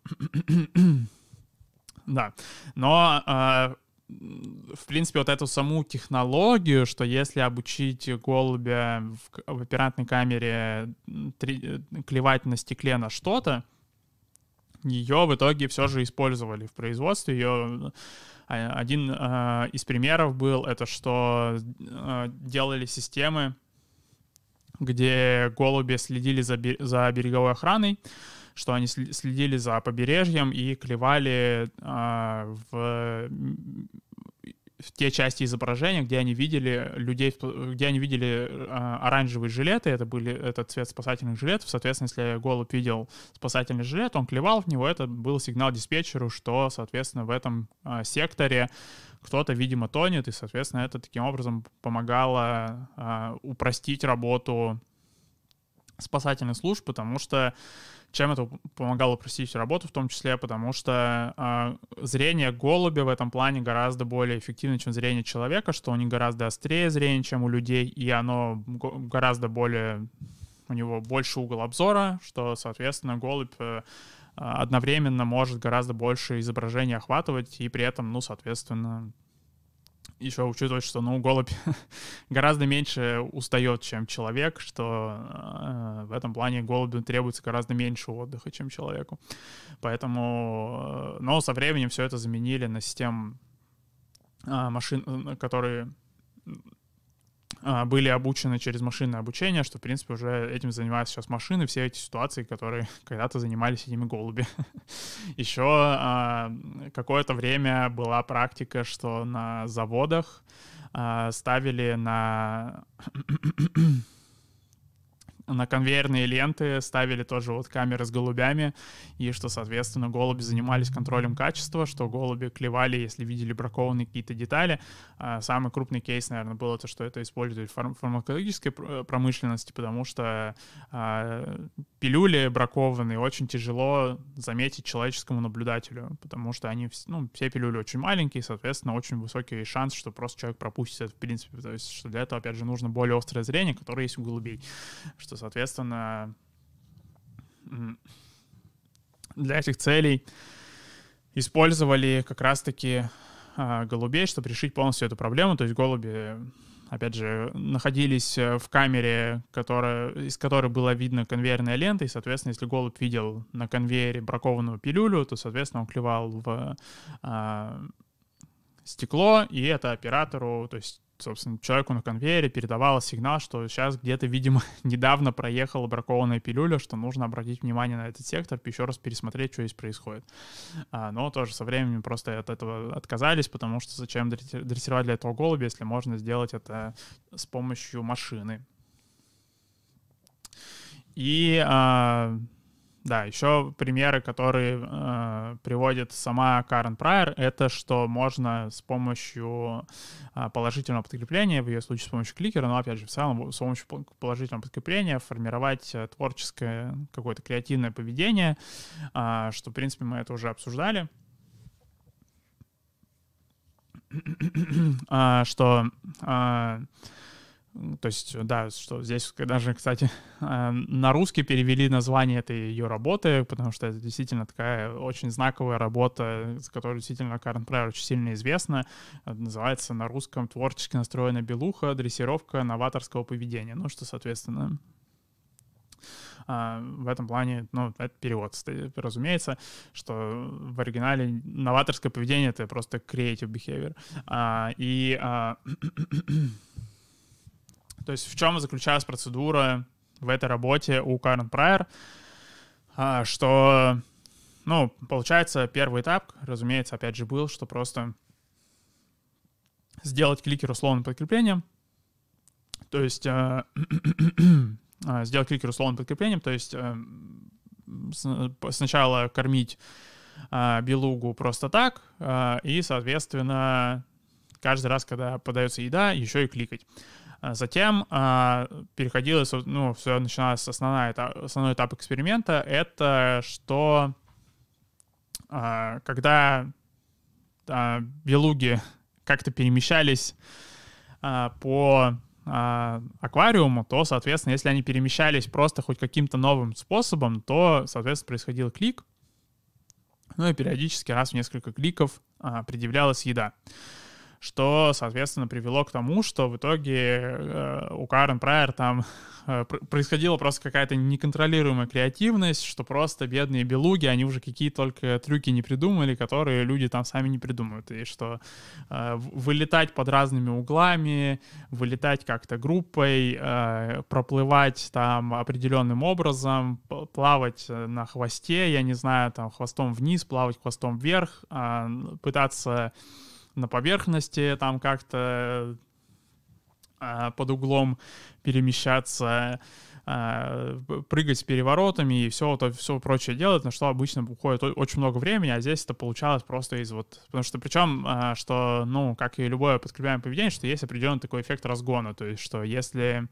да. Но э, в принципе, вот эту саму технологию, что если обучить голубя в, в оператной камере три, клевать на стекле на что-то, ее в итоге все же использовали в производстве. Ее а, один э, из примеров был это, что э, делали системы, где голуби следили за, за береговой охраной, что они следили за побережьем и клевали а, в в те части изображения, где они видели людей, где они видели э, оранжевые жилеты, это были этот цвет спасательных жилетов, соответственно, если голубь видел спасательный жилет, он клевал в него, это был сигнал диспетчеру, что, соответственно, в этом э, секторе кто-то, видимо, тонет, и, соответственно, это таким образом помогало э, упростить работу спасательных служб, потому что чем это помогало упростить работу, в том числе потому, что э, зрение голубя в этом плане гораздо более эффективно, чем зрение человека, что у них гораздо острее зрение, чем у людей, и оно гораздо более, у него больше угол обзора, что, соответственно, голубь э, одновременно может гораздо больше изображений охватывать, и при этом, ну, соответственно, еще учитывать, что, ну, голубь гораздо меньше устает, чем человек, что э, в этом плане голубю требуется гораздо меньше отдыха, чем человеку. Поэтому, э, но со временем все это заменили на систему э, машин, э, которые а, были обучены через машинное обучение, что, в принципе, уже этим занимаются сейчас машины, все эти ситуации, которые когда-то занимались этими голуби. Еще а, какое-то время была практика, что на заводах а, ставили на на конвейерные ленты ставили тоже вот камеры с голубями, и что, соответственно, голуби занимались контролем качества, что голуби клевали, если видели бракованные какие-то детали. А самый крупный кейс, наверное, был то, что это используют в фарм- фармакологической промышленности, потому что а, пилюли бракованные очень тяжело заметить человеческому наблюдателю, потому что они, ну, все пилюли очень маленькие, соответственно, очень высокий шанс, что просто человек пропустит это в принципе. То есть, что для этого, опять же, нужно более острое зрение, которое есть у голубей. Что, соответственно, для этих целей использовали как раз-таки а, голубей, чтобы решить полностью эту проблему. То есть голуби опять же, находились э, в камере, которая, из которой было видно конвейерная лента, и, соответственно, если голубь видел на конвейере бракованную пилюлю, то, соответственно, он клевал в а, стекло, и это оператору, то есть собственно, человеку на конвейере передавала сигнал, что сейчас где-то, видимо, недавно проехала бракованная пилюля, что нужно обратить внимание на этот сектор, еще раз пересмотреть, что здесь происходит. А, но тоже со временем просто от этого отказались, потому что зачем дрессировать для этого голубя, если можно сделать это с помощью машины. И а, да, еще примеры, которые э, приводит сама Карен Прайер, это что можно с помощью э, положительного подкрепления, в ее случае с помощью кликера, но опять же в целом с помощью положительного подкрепления формировать э, творческое какое-то креативное поведение, э, что в принципе мы это уже обсуждали. э, что э, то есть, да, что здесь даже, кстати, э, на русский перевели название этой ее работы, потому что это действительно такая очень знаковая работа, за которую действительно Карен Прайер очень сильно известна. Называется на русском «Творчески настроена белуха. Дрессировка новаторского поведения». Ну, что, соответственно, а, в этом плане, ну, это перевод, разумеется, что в оригинале новаторское поведение — это просто creative behavior. А, и а, То есть в чем заключалась процедура в этой работе у Карен Прайер, а, что, ну, получается, первый этап, разумеется, опять же, был, что просто сделать кликер условным подкреплением, то есть э, сделать кликер условным подкреплением, то есть э, сначала кормить э, белугу просто так, и, соответственно, каждый раз, когда подается еда, еще и кликать. А затем а, переходилось, ну, все начиналось с основной этап, эксперимента, это что а, когда белуги как-то перемещались по аквариуму, то, соответственно, если они перемещались просто хоть каким-то новым способом, то, соответственно, происходил клик, ну и периодически раз в несколько кликов а, предъявлялась еда что, соответственно, привело к тому, что в итоге э, у Карен Прайер там э, происходила просто какая-то неконтролируемая креативность, что просто бедные белуги, они уже какие только трюки не придумали, которые люди там сами не придумают, и что э, вылетать под разными углами, вылетать как-то группой, проплывать там определенным образом, плавать на хвосте, я не знаю, там хвостом вниз, плавать хвостом вверх, э, пытаться на поверхности, там как-то э, под углом перемещаться, э, прыгать с переворотами и все, то, все прочее делать, на что обычно уходит очень много времени, а здесь это получалось просто из вот... Потому что причем, э, что, ну, как и любое подкрепляемое поведение, что есть определенный такой эффект разгона, то есть что если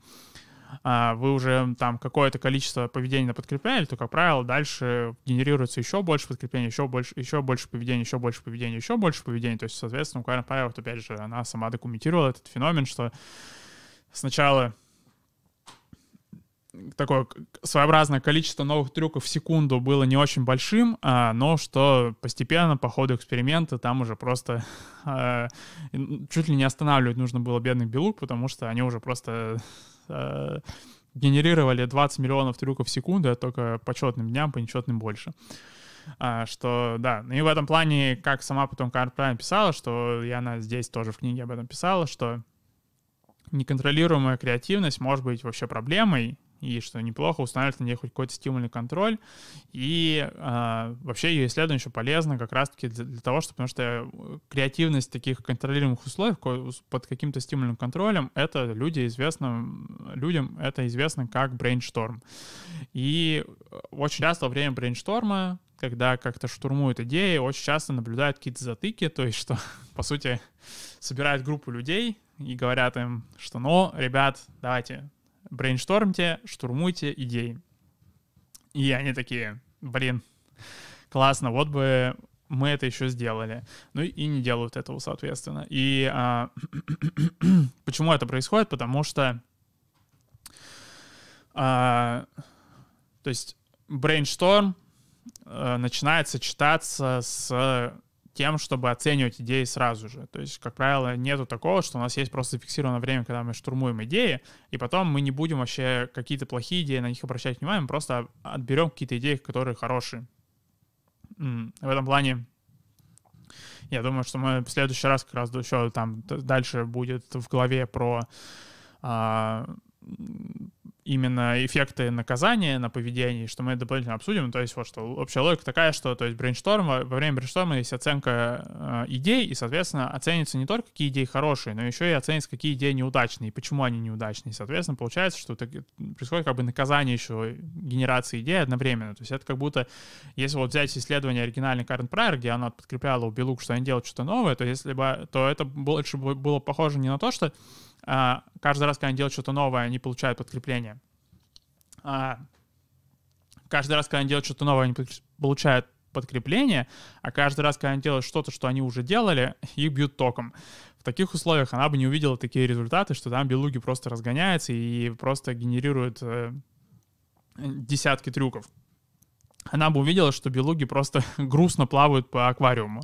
вы уже там какое-то количество поведений подкрепляли, то, как правило, дальше генерируется еще больше подкреплений, еще больше, еще больше поведений, еще больше поведений, еще больше поведений. То есть, соответственно, Карен Пайер, опять же, она сама документировала этот феномен, что сначала такое своеобразное количество новых трюков в секунду было не очень большим, а, но что постепенно по ходу эксперимента там уже просто а, чуть ли не останавливать нужно было бедных белуг, потому что они уже просто э, генерировали 20 миллионов трюков в секунду, а только по четным дням, по нечетным больше. А, что, да, ну и в этом плане, как сама потом Карл правильно писала, что и она здесь тоже в книге об этом писала, что неконтролируемая креативность может быть вообще проблемой, и что неплохо устанавливать на ней хоть какой-то стимульный контроль. И э, вообще ее исследование еще полезно как раз-таки для, для того, что, потому что креативность таких контролируемых условий под каким-то стимульным контролем, это люди известно, людям это известно как brainstorm. И очень часто во время brainstorm а когда как-то штурмуют идеи, очень часто наблюдают какие-то затыки, то есть что, по сути, собирают группу людей и говорят им, что, ну, ребят, давайте, brainstorm те, штурмуйте идеи. И они такие, блин, классно, вот бы мы это еще сделали. Ну и не делают этого, соответственно. И а, почему это происходит? Потому что, а, то есть, брейншторм а, начинает сочетаться с тем, чтобы оценивать идеи сразу же. То есть, как правило, нету такого, что у нас есть просто фиксированное время, когда мы штурмуем идеи, и потом мы не будем вообще какие-то плохие идеи на них обращать внимание, мы просто отберем какие-то идеи, которые хорошие. В этом плане я думаю, что мы в следующий раз как раз еще там дальше будет в голове про а, именно эффекты наказания на поведение, что мы дополнительно обсудим. То есть вот что общая логика такая, что то есть brainstorm, во время brainstorm а есть оценка э, идей, и, соответственно, оценится не только какие идеи хорошие, но еще и оценится, какие идеи неудачные, и почему они неудачные. Соответственно, получается, что так, происходит как бы наказание еще генерации идей одновременно. То есть это как будто, если вот взять исследование оригинальной Карен Прайер, где она подкрепляла у Белук, что они делают что-то новое, то если бы, то это больше было похоже не на то, что каждый раз, когда они делают что-то новое, они получают подкрепление. А, каждый раз, когда они делают что-то новое, они получают подкрепление, а каждый раз, когда они делают что-то, что они уже делали, их бьют током. в таких условиях она бы не увидела такие результаты, что там белуги просто разгоняются и просто генерируют э, десятки трюков. Она бы увидела, что белуги просто грустно плавают по аквариуму,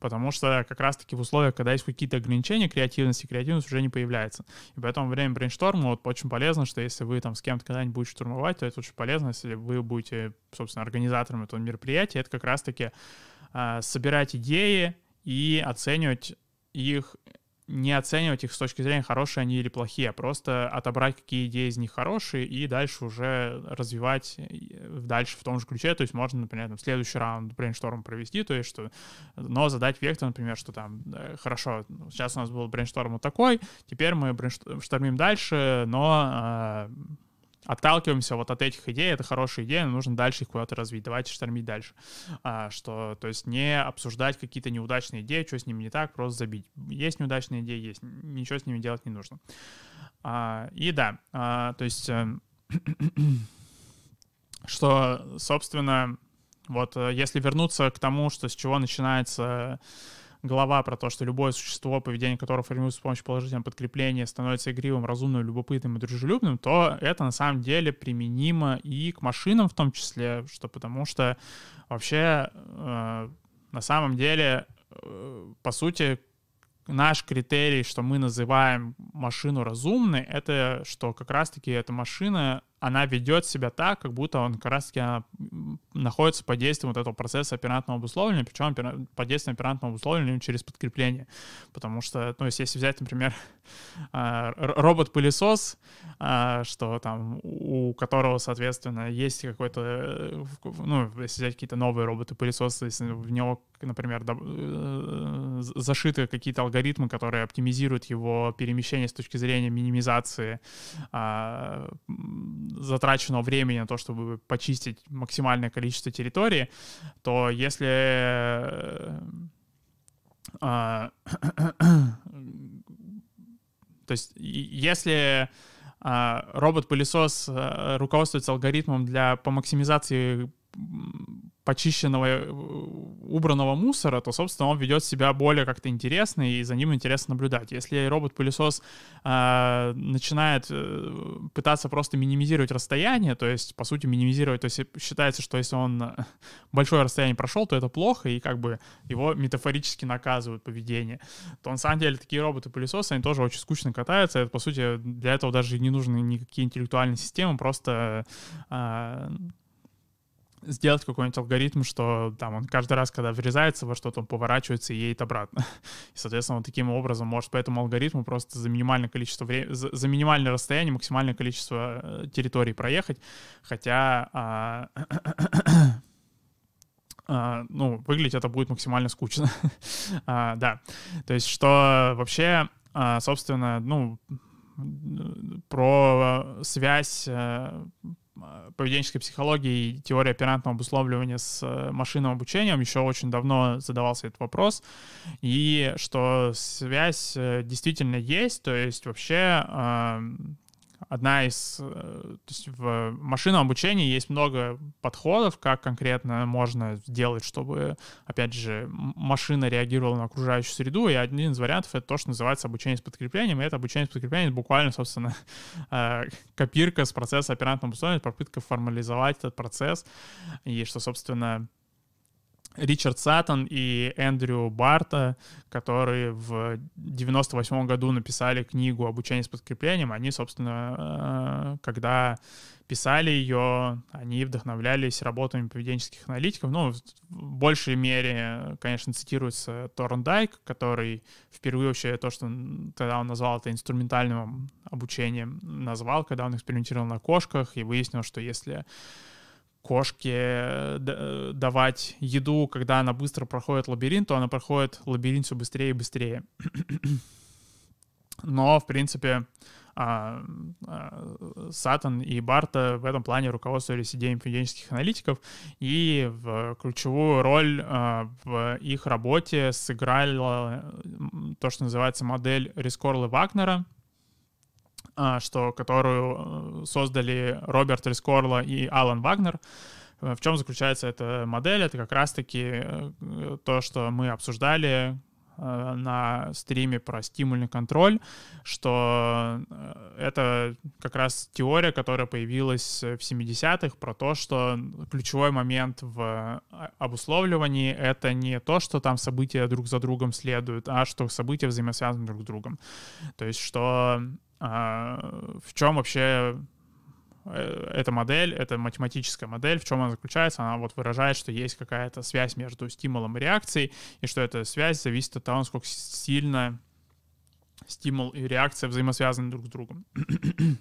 потому что как раз-таки в условиях, когда есть какие-то ограничения креативности, креативность уже не появляется. И поэтому время брейншторма вот очень полезно, что если вы там с кем-то когда-нибудь будете штурмовать, то это очень полезно, если вы будете, собственно, организатором этого мероприятия, это как раз-таки э, собирать идеи и оценивать их не оценивать их с точки зрения, хорошие они или плохие, а просто отобрать, какие идеи из них хорошие, и дальше уже развивать дальше в том же ключе. То есть можно, например, там, следующий раунд brainstorm провести, то есть что, но задать вектор, например, что там, хорошо, сейчас у нас был brainstorm вот такой, теперь мы brainstorm им дальше, но отталкиваемся вот от этих идей, это хорошая идея, но нужно дальше их куда-то развить, давайте штормить дальше. А, что, то есть не обсуждать какие-то неудачные идеи, что с ними не так, просто забить. Есть неудачные идеи, есть, ничего с ними делать не нужно. А, и да, а, то есть, э, что, собственно, вот э, если вернуться к тому, что с чего начинается глава про то, что любое существо, поведение которого формируется с помощью положительного подкрепления, становится игривым, разумным, любопытным и дружелюбным, то это на самом деле применимо и к машинам в том числе, что потому что вообще э, на самом деле, э, по сути, наш критерий, что мы называем машину разумной, это что как раз-таки эта машина она ведет себя так, как будто он как раз-таки находится под действием вот этого процесса оперантного обусловления, причем под действием оперантного обусловления через подкрепление. Потому что, ну, если взять, например, а, робот-пылесос, а, что там, у которого, соответственно, есть какой-то, э, ну, если взять какие-то новые роботы-пылесосы, если в него, например, э, зашиты какие-то алгоритмы, которые оптимизируют его перемещение с точки зрения минимизации а, затраченного времени на то, чтобы почистить максимальное количество территории, то если э, а, то есть если а, робот-пылесос а, руководствуется алгоритмом для по максимизации почищенного, э, убранного мусора, то, собственно, он ведет себя более как-то интересно, и за ним интересно наблюдать. Если робот-пылесос э, начинает э, пытаться просто минимизировать расстояние, то есть, по сути, минимизировать, то есть считается, что если он э, большое расстояние прошел, то это плохо, и как бы его метафорически наказывают поведение, то на самом деле такие роботы-пылесосы, они тоже очень скучно катаются, это, по сути, для этого даже не нужны никакие интеллектуальные системы, просто э, сделать какой-нибудь алгоритм, что там он каждый раз, когда врезается во что-то, он поворачивается и едет обратно. И, соответственно, он таким образом может по этому алгоритму просто за минимальное количество времени, за, за минимальное расстояние максимальное количество э, территорий проехать, хотя а, а, ну, выглядеть это будет максимально скучно. а, да, то есть что вообще, а, собственно, ну, про связь э, поведенческой психологии и теории оперантного обусловливания с э, машинным обучением. Еще очень давно задавался этот вопрос, и что связь э, действительно есть, то есть вообще одна из... Э, то есть в машинном обучении есть много подходов, как конкретно можно сделать, чтобы, опять же, машина реагировала на окружающую среду, и один из вариантов — это то, что называется обучение с подкреплением, и это обучение с подкреплением буквально, собственно, э, копирка с процесса оперантного обусловления, попытка формализовать этот процесс, и что, собственно, Ричард Саттон и Эндрю Барта, которые в 98 году написали книгу «Обучение с подкреплением», они, собственно, э, когда писали ее, они вдохновлялись работами поведенческих аналитиков. Ну, в большей мере, конечно, цитируется Торндайк, который впервые вообще то, что тогда он назвал это инструментальным обучением, назвал, когда он экспериментировал на кошках и выяснил, что если кошке э, э, давать еду, когда она быстро проходит лабиринт, то она проходит лабиринт все быстрее и быстрее. Но, в принципе, а, а, Сатан и Барта в этом плане руководствовались идеями поведенческих аналитиков, и в ключевую роль а, в их работе сыграла то, что называется модель Рискорла Вагнера, что, которую э, создали Роберт Рискорло и Алан Вагнер. Э, в чем заключается эта модель? Это как раз-таки э, то, что мы обсуждали на стриме про стимульный контроль, что это как раз теория, которая появилась в 70-х, про то, что ключевой момент в а, обусловливании — это не то, что там события друг за другом следуют, а что события взаимосвязаны друг с другом. То есть что а, в чем вообще Э, эта модель, это математическая модель, в чем она заключается? Она вот выражает, что есть какая-то связь между стимулом и реакцией, и что эта связь зависит от того, насколько сильно стимул и реакция взаимосвязаны друг с другом.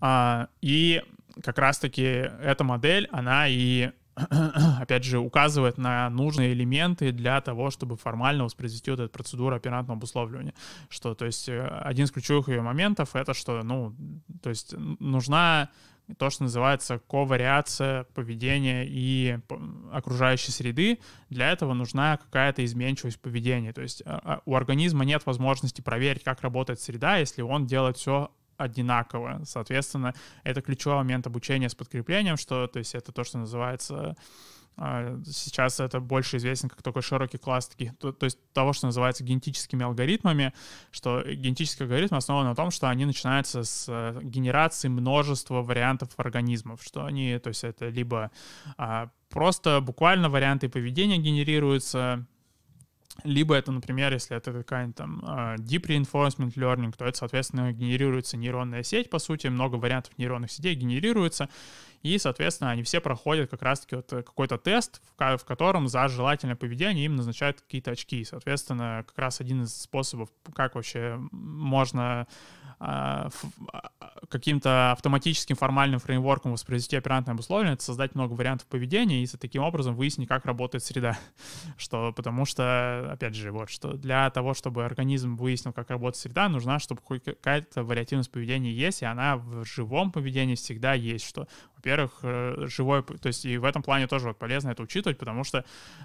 а, и как раз-таки эта модель, она и опять же, указывает на нужные элементы для того, чтобы формально воспроизвести вот эту процедуру оперантного обусловливания. Что, то есть, э, один из ключевых ее моментов — это что, ну, то есть, нужна то, что называется ковариация поведения и окружающей среды. Для этого нужна какая-то изменчивость поведения. То есть а, а, у организма нет возможности проверить, как работает среда, если он делает все одинаково. Соответственно, это ключевой момент обучения с подкреплением, что, то есть, это то, что называется а, Сейчас это больше известен как такой широкий класс таких, то, то есть того, что называется генетическими алгоритмами, что генетический алгоритм основан на том, что они начинаются с э, генерации множества вариантов организмов, что они, то есть это либо а, просто буквально варианты поведения генерируются, либо это, например, если это какая-нибудь там uh, deep reinforcement learning, то это, соответственно, генерируется нейронная сеть, по сути, много вариантов нейронных сетей генерируется, и, соответственно, они все проходят как раз-таки вот какой-то тест, в, котором за желательное поведение им назначают какие-то очки. Соответственно, как раз один из способов, как вообще можно а, а, каким-то автоматическим формальным фреймворком воспроизвести оперантное обусловление, это создать много вариантов поведения и таким образом выяснить, как работает среда. что, потому что, опять же, вот, что для того, чтобы организм выяснил, как работает среда, нужна, чтобы какая-то вариативность поведения есть, и она в живом поведении всегда есть, что, во-первых, э, живой, то есть и в этом плане тоже вот полезно это учитывать, потому что,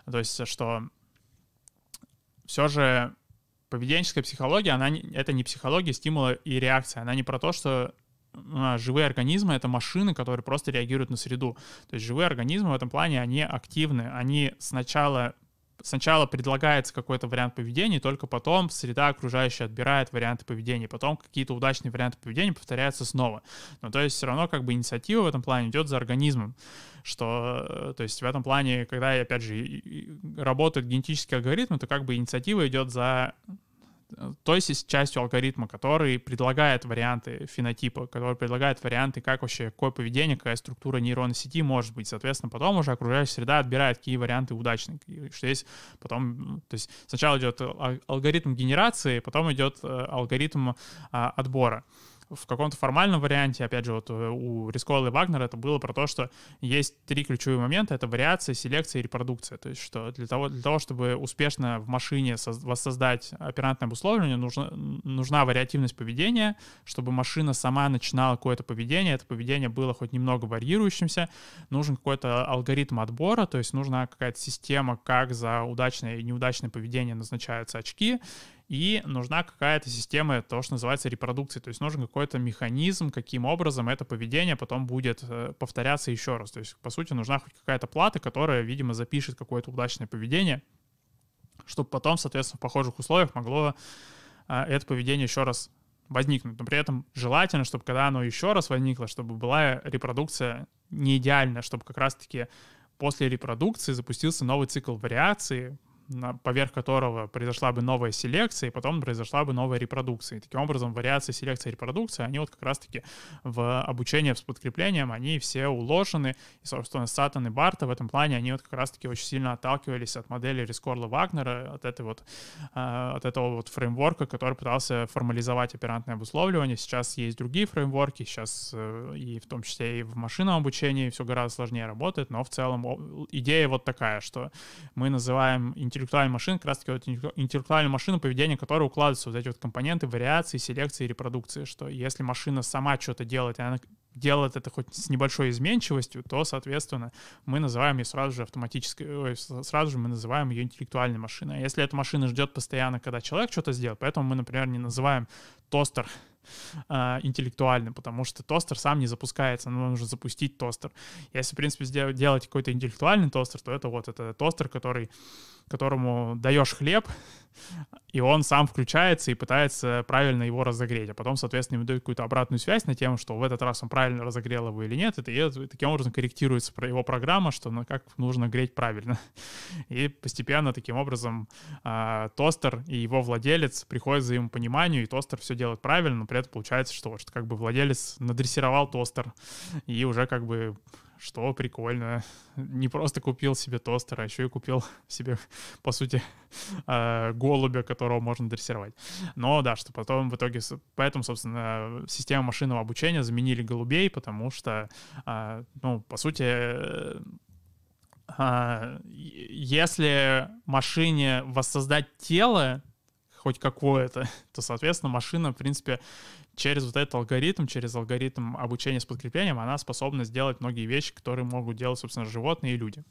то есть, что все же поведенческая психология, она не, это не психология стимула и реакции. Она не про то, что а, живые организмы — это машины, которые просто реагируют на среду. То есть живые организмы в этом плане, они активны. Они сначала сначала предлагается какой-то вариант поведения, только потом среда окружающая отбирает варианты поведения, потом какие-то удачные варианты поведения повторяются снова. Но то есть все равно как бы инициатива в этом плане идет за организмом, что э, то есть в этом плане, когда, опять же, работают генетические алгоритмы, то как бы инициатива идет за то есть частью алгоритма, который предлагает варианты фенотипа, который предлагает варианты, как вообще, какое поведение, какая структура нейронной сети может быть. Соответственно, потом уже окружающая среда отбирает, какие варианты удачные. Что есть потом, то есть сначала идет алгоритм генерации, потом идет э, алгоритм а, отбора в каком-то формальном варианте, опять же, вот э, у Рискола и Вагнера это было про то, что есть три ключевые момента, это вариация, селекция и репродукция. То есть что для того, для того чтобы успешно в машине воссоздать оперантное обусловливание, нужна, нужна вариативность поведения, чтобы машина сама начинала какое-то поведение, это поведение было хоть немного варьирующимся, нужен какой-то алгоритм отбора, то есть нужна какая-то система, как за удачное и неудачное поведение назначаются очки, и нужна какая-то система, то, что называется репродукции, то есть нужен какой-то механизм, каким образом это поведение потом будет э, повторяться еще раз. То есть, по сути, нужна хоть какая-то плата, которая, видимо, запишет какое-то удачное поведение, чтобы потом, соответственно, в похожих условиях могло а, это поведение еще раз возникнуть. Но при этом желательно, чтобы когда оно еще раз возникло, чтобы была репродукция не идеальная, чтобы как раз-таки после репродукции запустился новый цикл вариации, поверх которого произошла бы новая селекция, и потом произошла бы новая репродукция. И таким образом, вариации селекции и репродукции, они вот как раз-таки в обучении с подкреплением, они все уложены. И, собственно, Саттон и Барта в этом плане, они вот как раз-таки очень сильно отталкивались от модели Рискорла Вагнера, от, этой вот, э, от этого вот фреймворка, который пытался формализовать оперантное обусловливание. Сейчас есть другие фреймворки, сейчас э, и в том числе и в машинном обучении все гораздо сложнее работает, но в целом идея вот такая, что мы называем интеллект интеллектуальной машины, как раз-таки вот интеллектуальную машину, поведение которой укладываются вот эти вот компоненты вариации, селекции, репродукции, что если машина сама что-то делает, и она делает это хоть с небольшой изменчивостью, то, соответственно, мы называем ее сразу же автоматической, ой, сразу же мы называем ее интеллектуальной машиной. А если эта машина ждет постоянно, когда человек что-то сделает, поэтому мы, например, не называем тостер э, интеллектуальным, потому что тостер сам не запускается, но нужно запустить тостер. Если, в принципе, сделать, делать какой-то интеллектуальный тостер, то это вот это тостер, который которому даешь хлеб, и он сам включается и пытается правильно его разогреть, а потом, соответственно, ему дают какую-то обратную связь на тему, что в этот раз он правильно разогрел его или нет, и, таким образом корректируется его программа, что ну, как нужно греть правильно. И постепенно таким образом э, тостер и его владелец приходят к взаимопониманию, и тостер все делает правильно, но при этом получается, что, что как бы владелец надрессировал тостер, и уже как бы что прикольно. Не просто купил себе тостер, а еще и купил себе, по сути, а, голубя, которого можно дрессировать. Но да, что потом в итоге, поэтому, собственно, система машинного обучения заменили голубей, потому что, а, ну, по сути, а, если машине воссоздать тело, хоть какое-то, то, соответственно, машина, в принципе, через вот этот алгоритм, через алгоритм обучения с подкреплением, она способна сделать многие вещи, которые могут делать, собственно, животные и люди.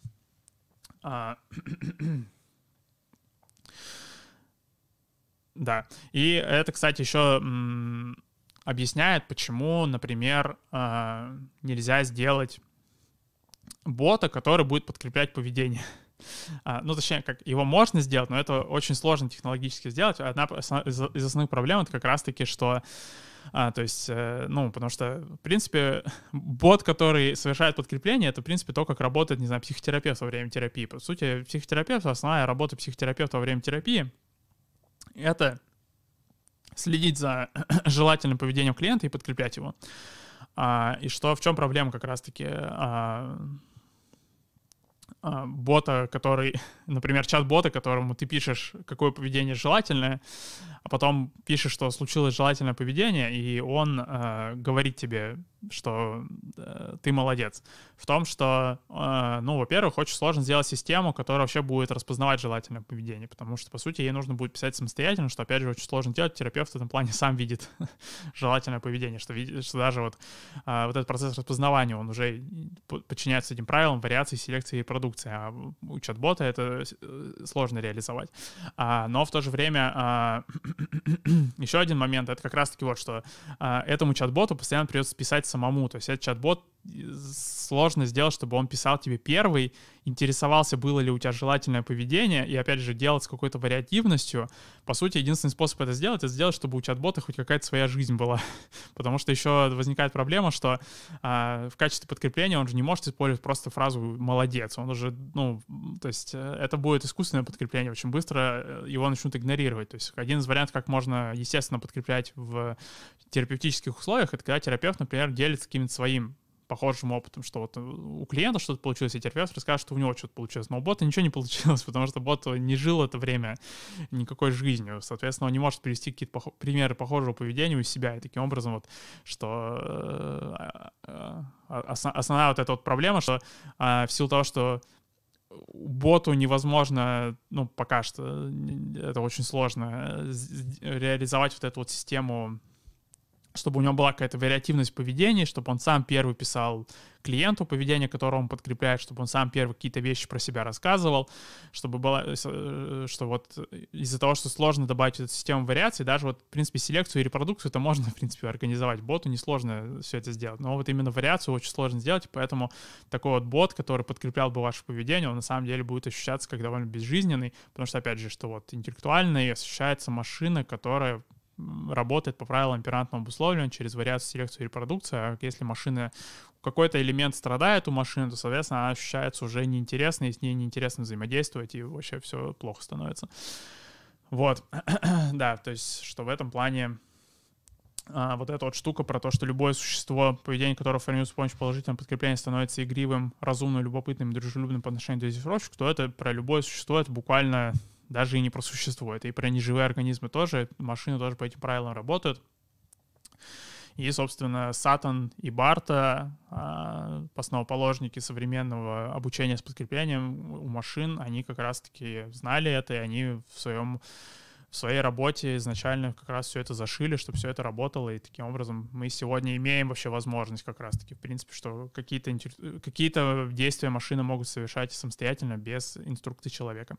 А, да. И это, кстати, еще объясняет, почему, например, а, нельзя сделать бота, который будет подкреплять поведение. А, ну, точнее, как его можно сделать, но это очень сложно технологически сделать. Одна из основных проблем — это как раз-таки, что а, то есть, э, ну, потому что, в принципе, бот, который совершает подкрепление, это, в принципе, то, как работает, не знаю, психотерапевт во время терапии. По сути, психотерапевт, основная работа психотерапевта во время терапии — это следить за желательным поведением клиента и подкреплять его. А, и что, в чем проблема как раз-таки а, бота, который, например, чат-бота, которому ты пишешь, какое поведение желательное, а потом пишешь, что случилось желательное поведение, и он э, говорит тебе, что э, ты молодец. В том, что, э, ну, во-первых, очень сложно сделать систему, которая вообще будет распознавать желательное поведение, потому что, по сути, ей нужно будет писать самостоятельно, что, опять же, очень сложно делать. Терапевт в этом плане сам видит желательное поведение, что, видит, что даже вот, э, вот этот процесс распознавания, он уже подчиняется этим правилам вариации, селекции и продукции, а у чат-бота это э, сложно реализовать. А, но в то же время а, еще один момент, это как раз-таки вот, что а, этому чат-боту постоянно придется писать самому. То есть этот чат-бот сложно сделать, чтобы он писал тебе первый, интересовался, было ли у тебя желательное поведение, и опять же делать с какой-то вариативностью. По сути, единственный способ это сделать, это сделать, чтобы у чат-бота хоть какая-то своя жизнь была. Потому что еще возникает проблема, что э, в качестве подкрепления он же не может использовать просто фразу «молодец». Он уже, ну, то есть э, это будет искусственное подкрепление. Очень быстро э, его начнут игнорировать. То есть один из вариантов, как можно, естественно, подкреплять в терапевтических условиях, это когда терапевт, например, делится каким-то своим похожим опытом, что вот у клиента что-то получилось, и терапевт расскажет, что у него что-то получилось. Но у бота ничего не получилось, потому что бот не жил это время никакой жизнью. Соответственно, он не может привести какие-то пох- примеры похожего поведения у себя. И таким образом, вот, что э, э, основная вот эта вот проблема, что э, в силу того, что боту невозможно, ну, пока что это очень сложно, реализовать вот эту вот систему чтобы у него была какая-то вариативность поведения, чтобы он сам первый писал клиенту поведение, которое он подкрепляет, чтобы он сам первый какие-то вещи про себя рассказывал, чтобы было, э, э, что вот из-за того, что сложно добавить эту систему вариаций, даже вот, в принципе, селекцию и репродукцию это можно, в принципе, организовать. Боту несложно все это сделать, но вот именно вариацию очень сложно сделать, поэтому такой вот бот, который подкреплял бы ваше поведение, он на самом деле будет ощущаться как довольно безжизненный, потому что, опять же, что вот интеллектуально ощущается машина, которая работает по правилам оперантного обусловливания через вариацию, селекцию и репродукцию. А если машина какой-то элемент страдает у машины, то, соответственно, она ощущается уже неинтересно, и с ней неинтересно взаимодействовать, и вообще все плохо становится. Вот, да, то есть, что в этом плане а, вот эта вот штука про то, что любое существо, поведение которое формируется с помощью положительного подкрепления, становится игривым, разумным, любопытным, дружелюбным по отношению к дозировщику, то это про любое существо, это буквально даже и не про существо, это и про неживые организмы тоже, машины тоже по этим правилам работают. И, собственно, Сатан и Барта, а, основоположники современного обучения с подкреплением у машин, они как раз-таки знали это, и они в своем в своей работе изначально как раз все это зашили, чтобы все это работало, и таким образом мы сегодня имеем вообще возможность как раз-таки, в принципе, что какие-то какие действия машины могут совершать самостоятельно без инструкции человека.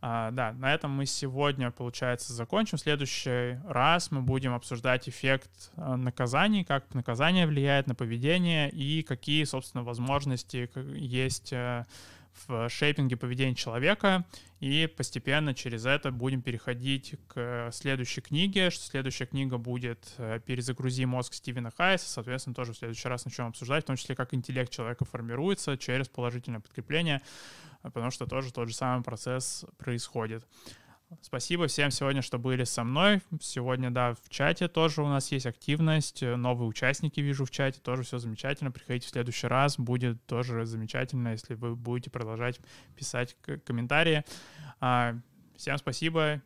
А, да, на этом мы сегодня, получается, закончим. В следующий раз мы будем обсуждать эффект а, наказаний, как наказание влияет на поведение и какие, собственно, возможности есть э, в шейпинге поведения человека, и постепенно через это будем переходить к следующей книге, следующая книга будет э, «Перезагрузи мозг» Стивена Хайса, соответственно, тоже в следующий раз начнем обсуждать, в том числе, как интеллект человека формируется через положительное подкрепление, потому что тоже тот же самый процесс происходит. Спасибо всем сегодня, что были со мной. Сегодня, да, в чате тоже у нас есть активность. Новые участники вижу в чате, тоже все замечательно. Приходите в следующий раз, будет тоже замечательно, если вы будете продолжать писать комментарии. А, всем спасибо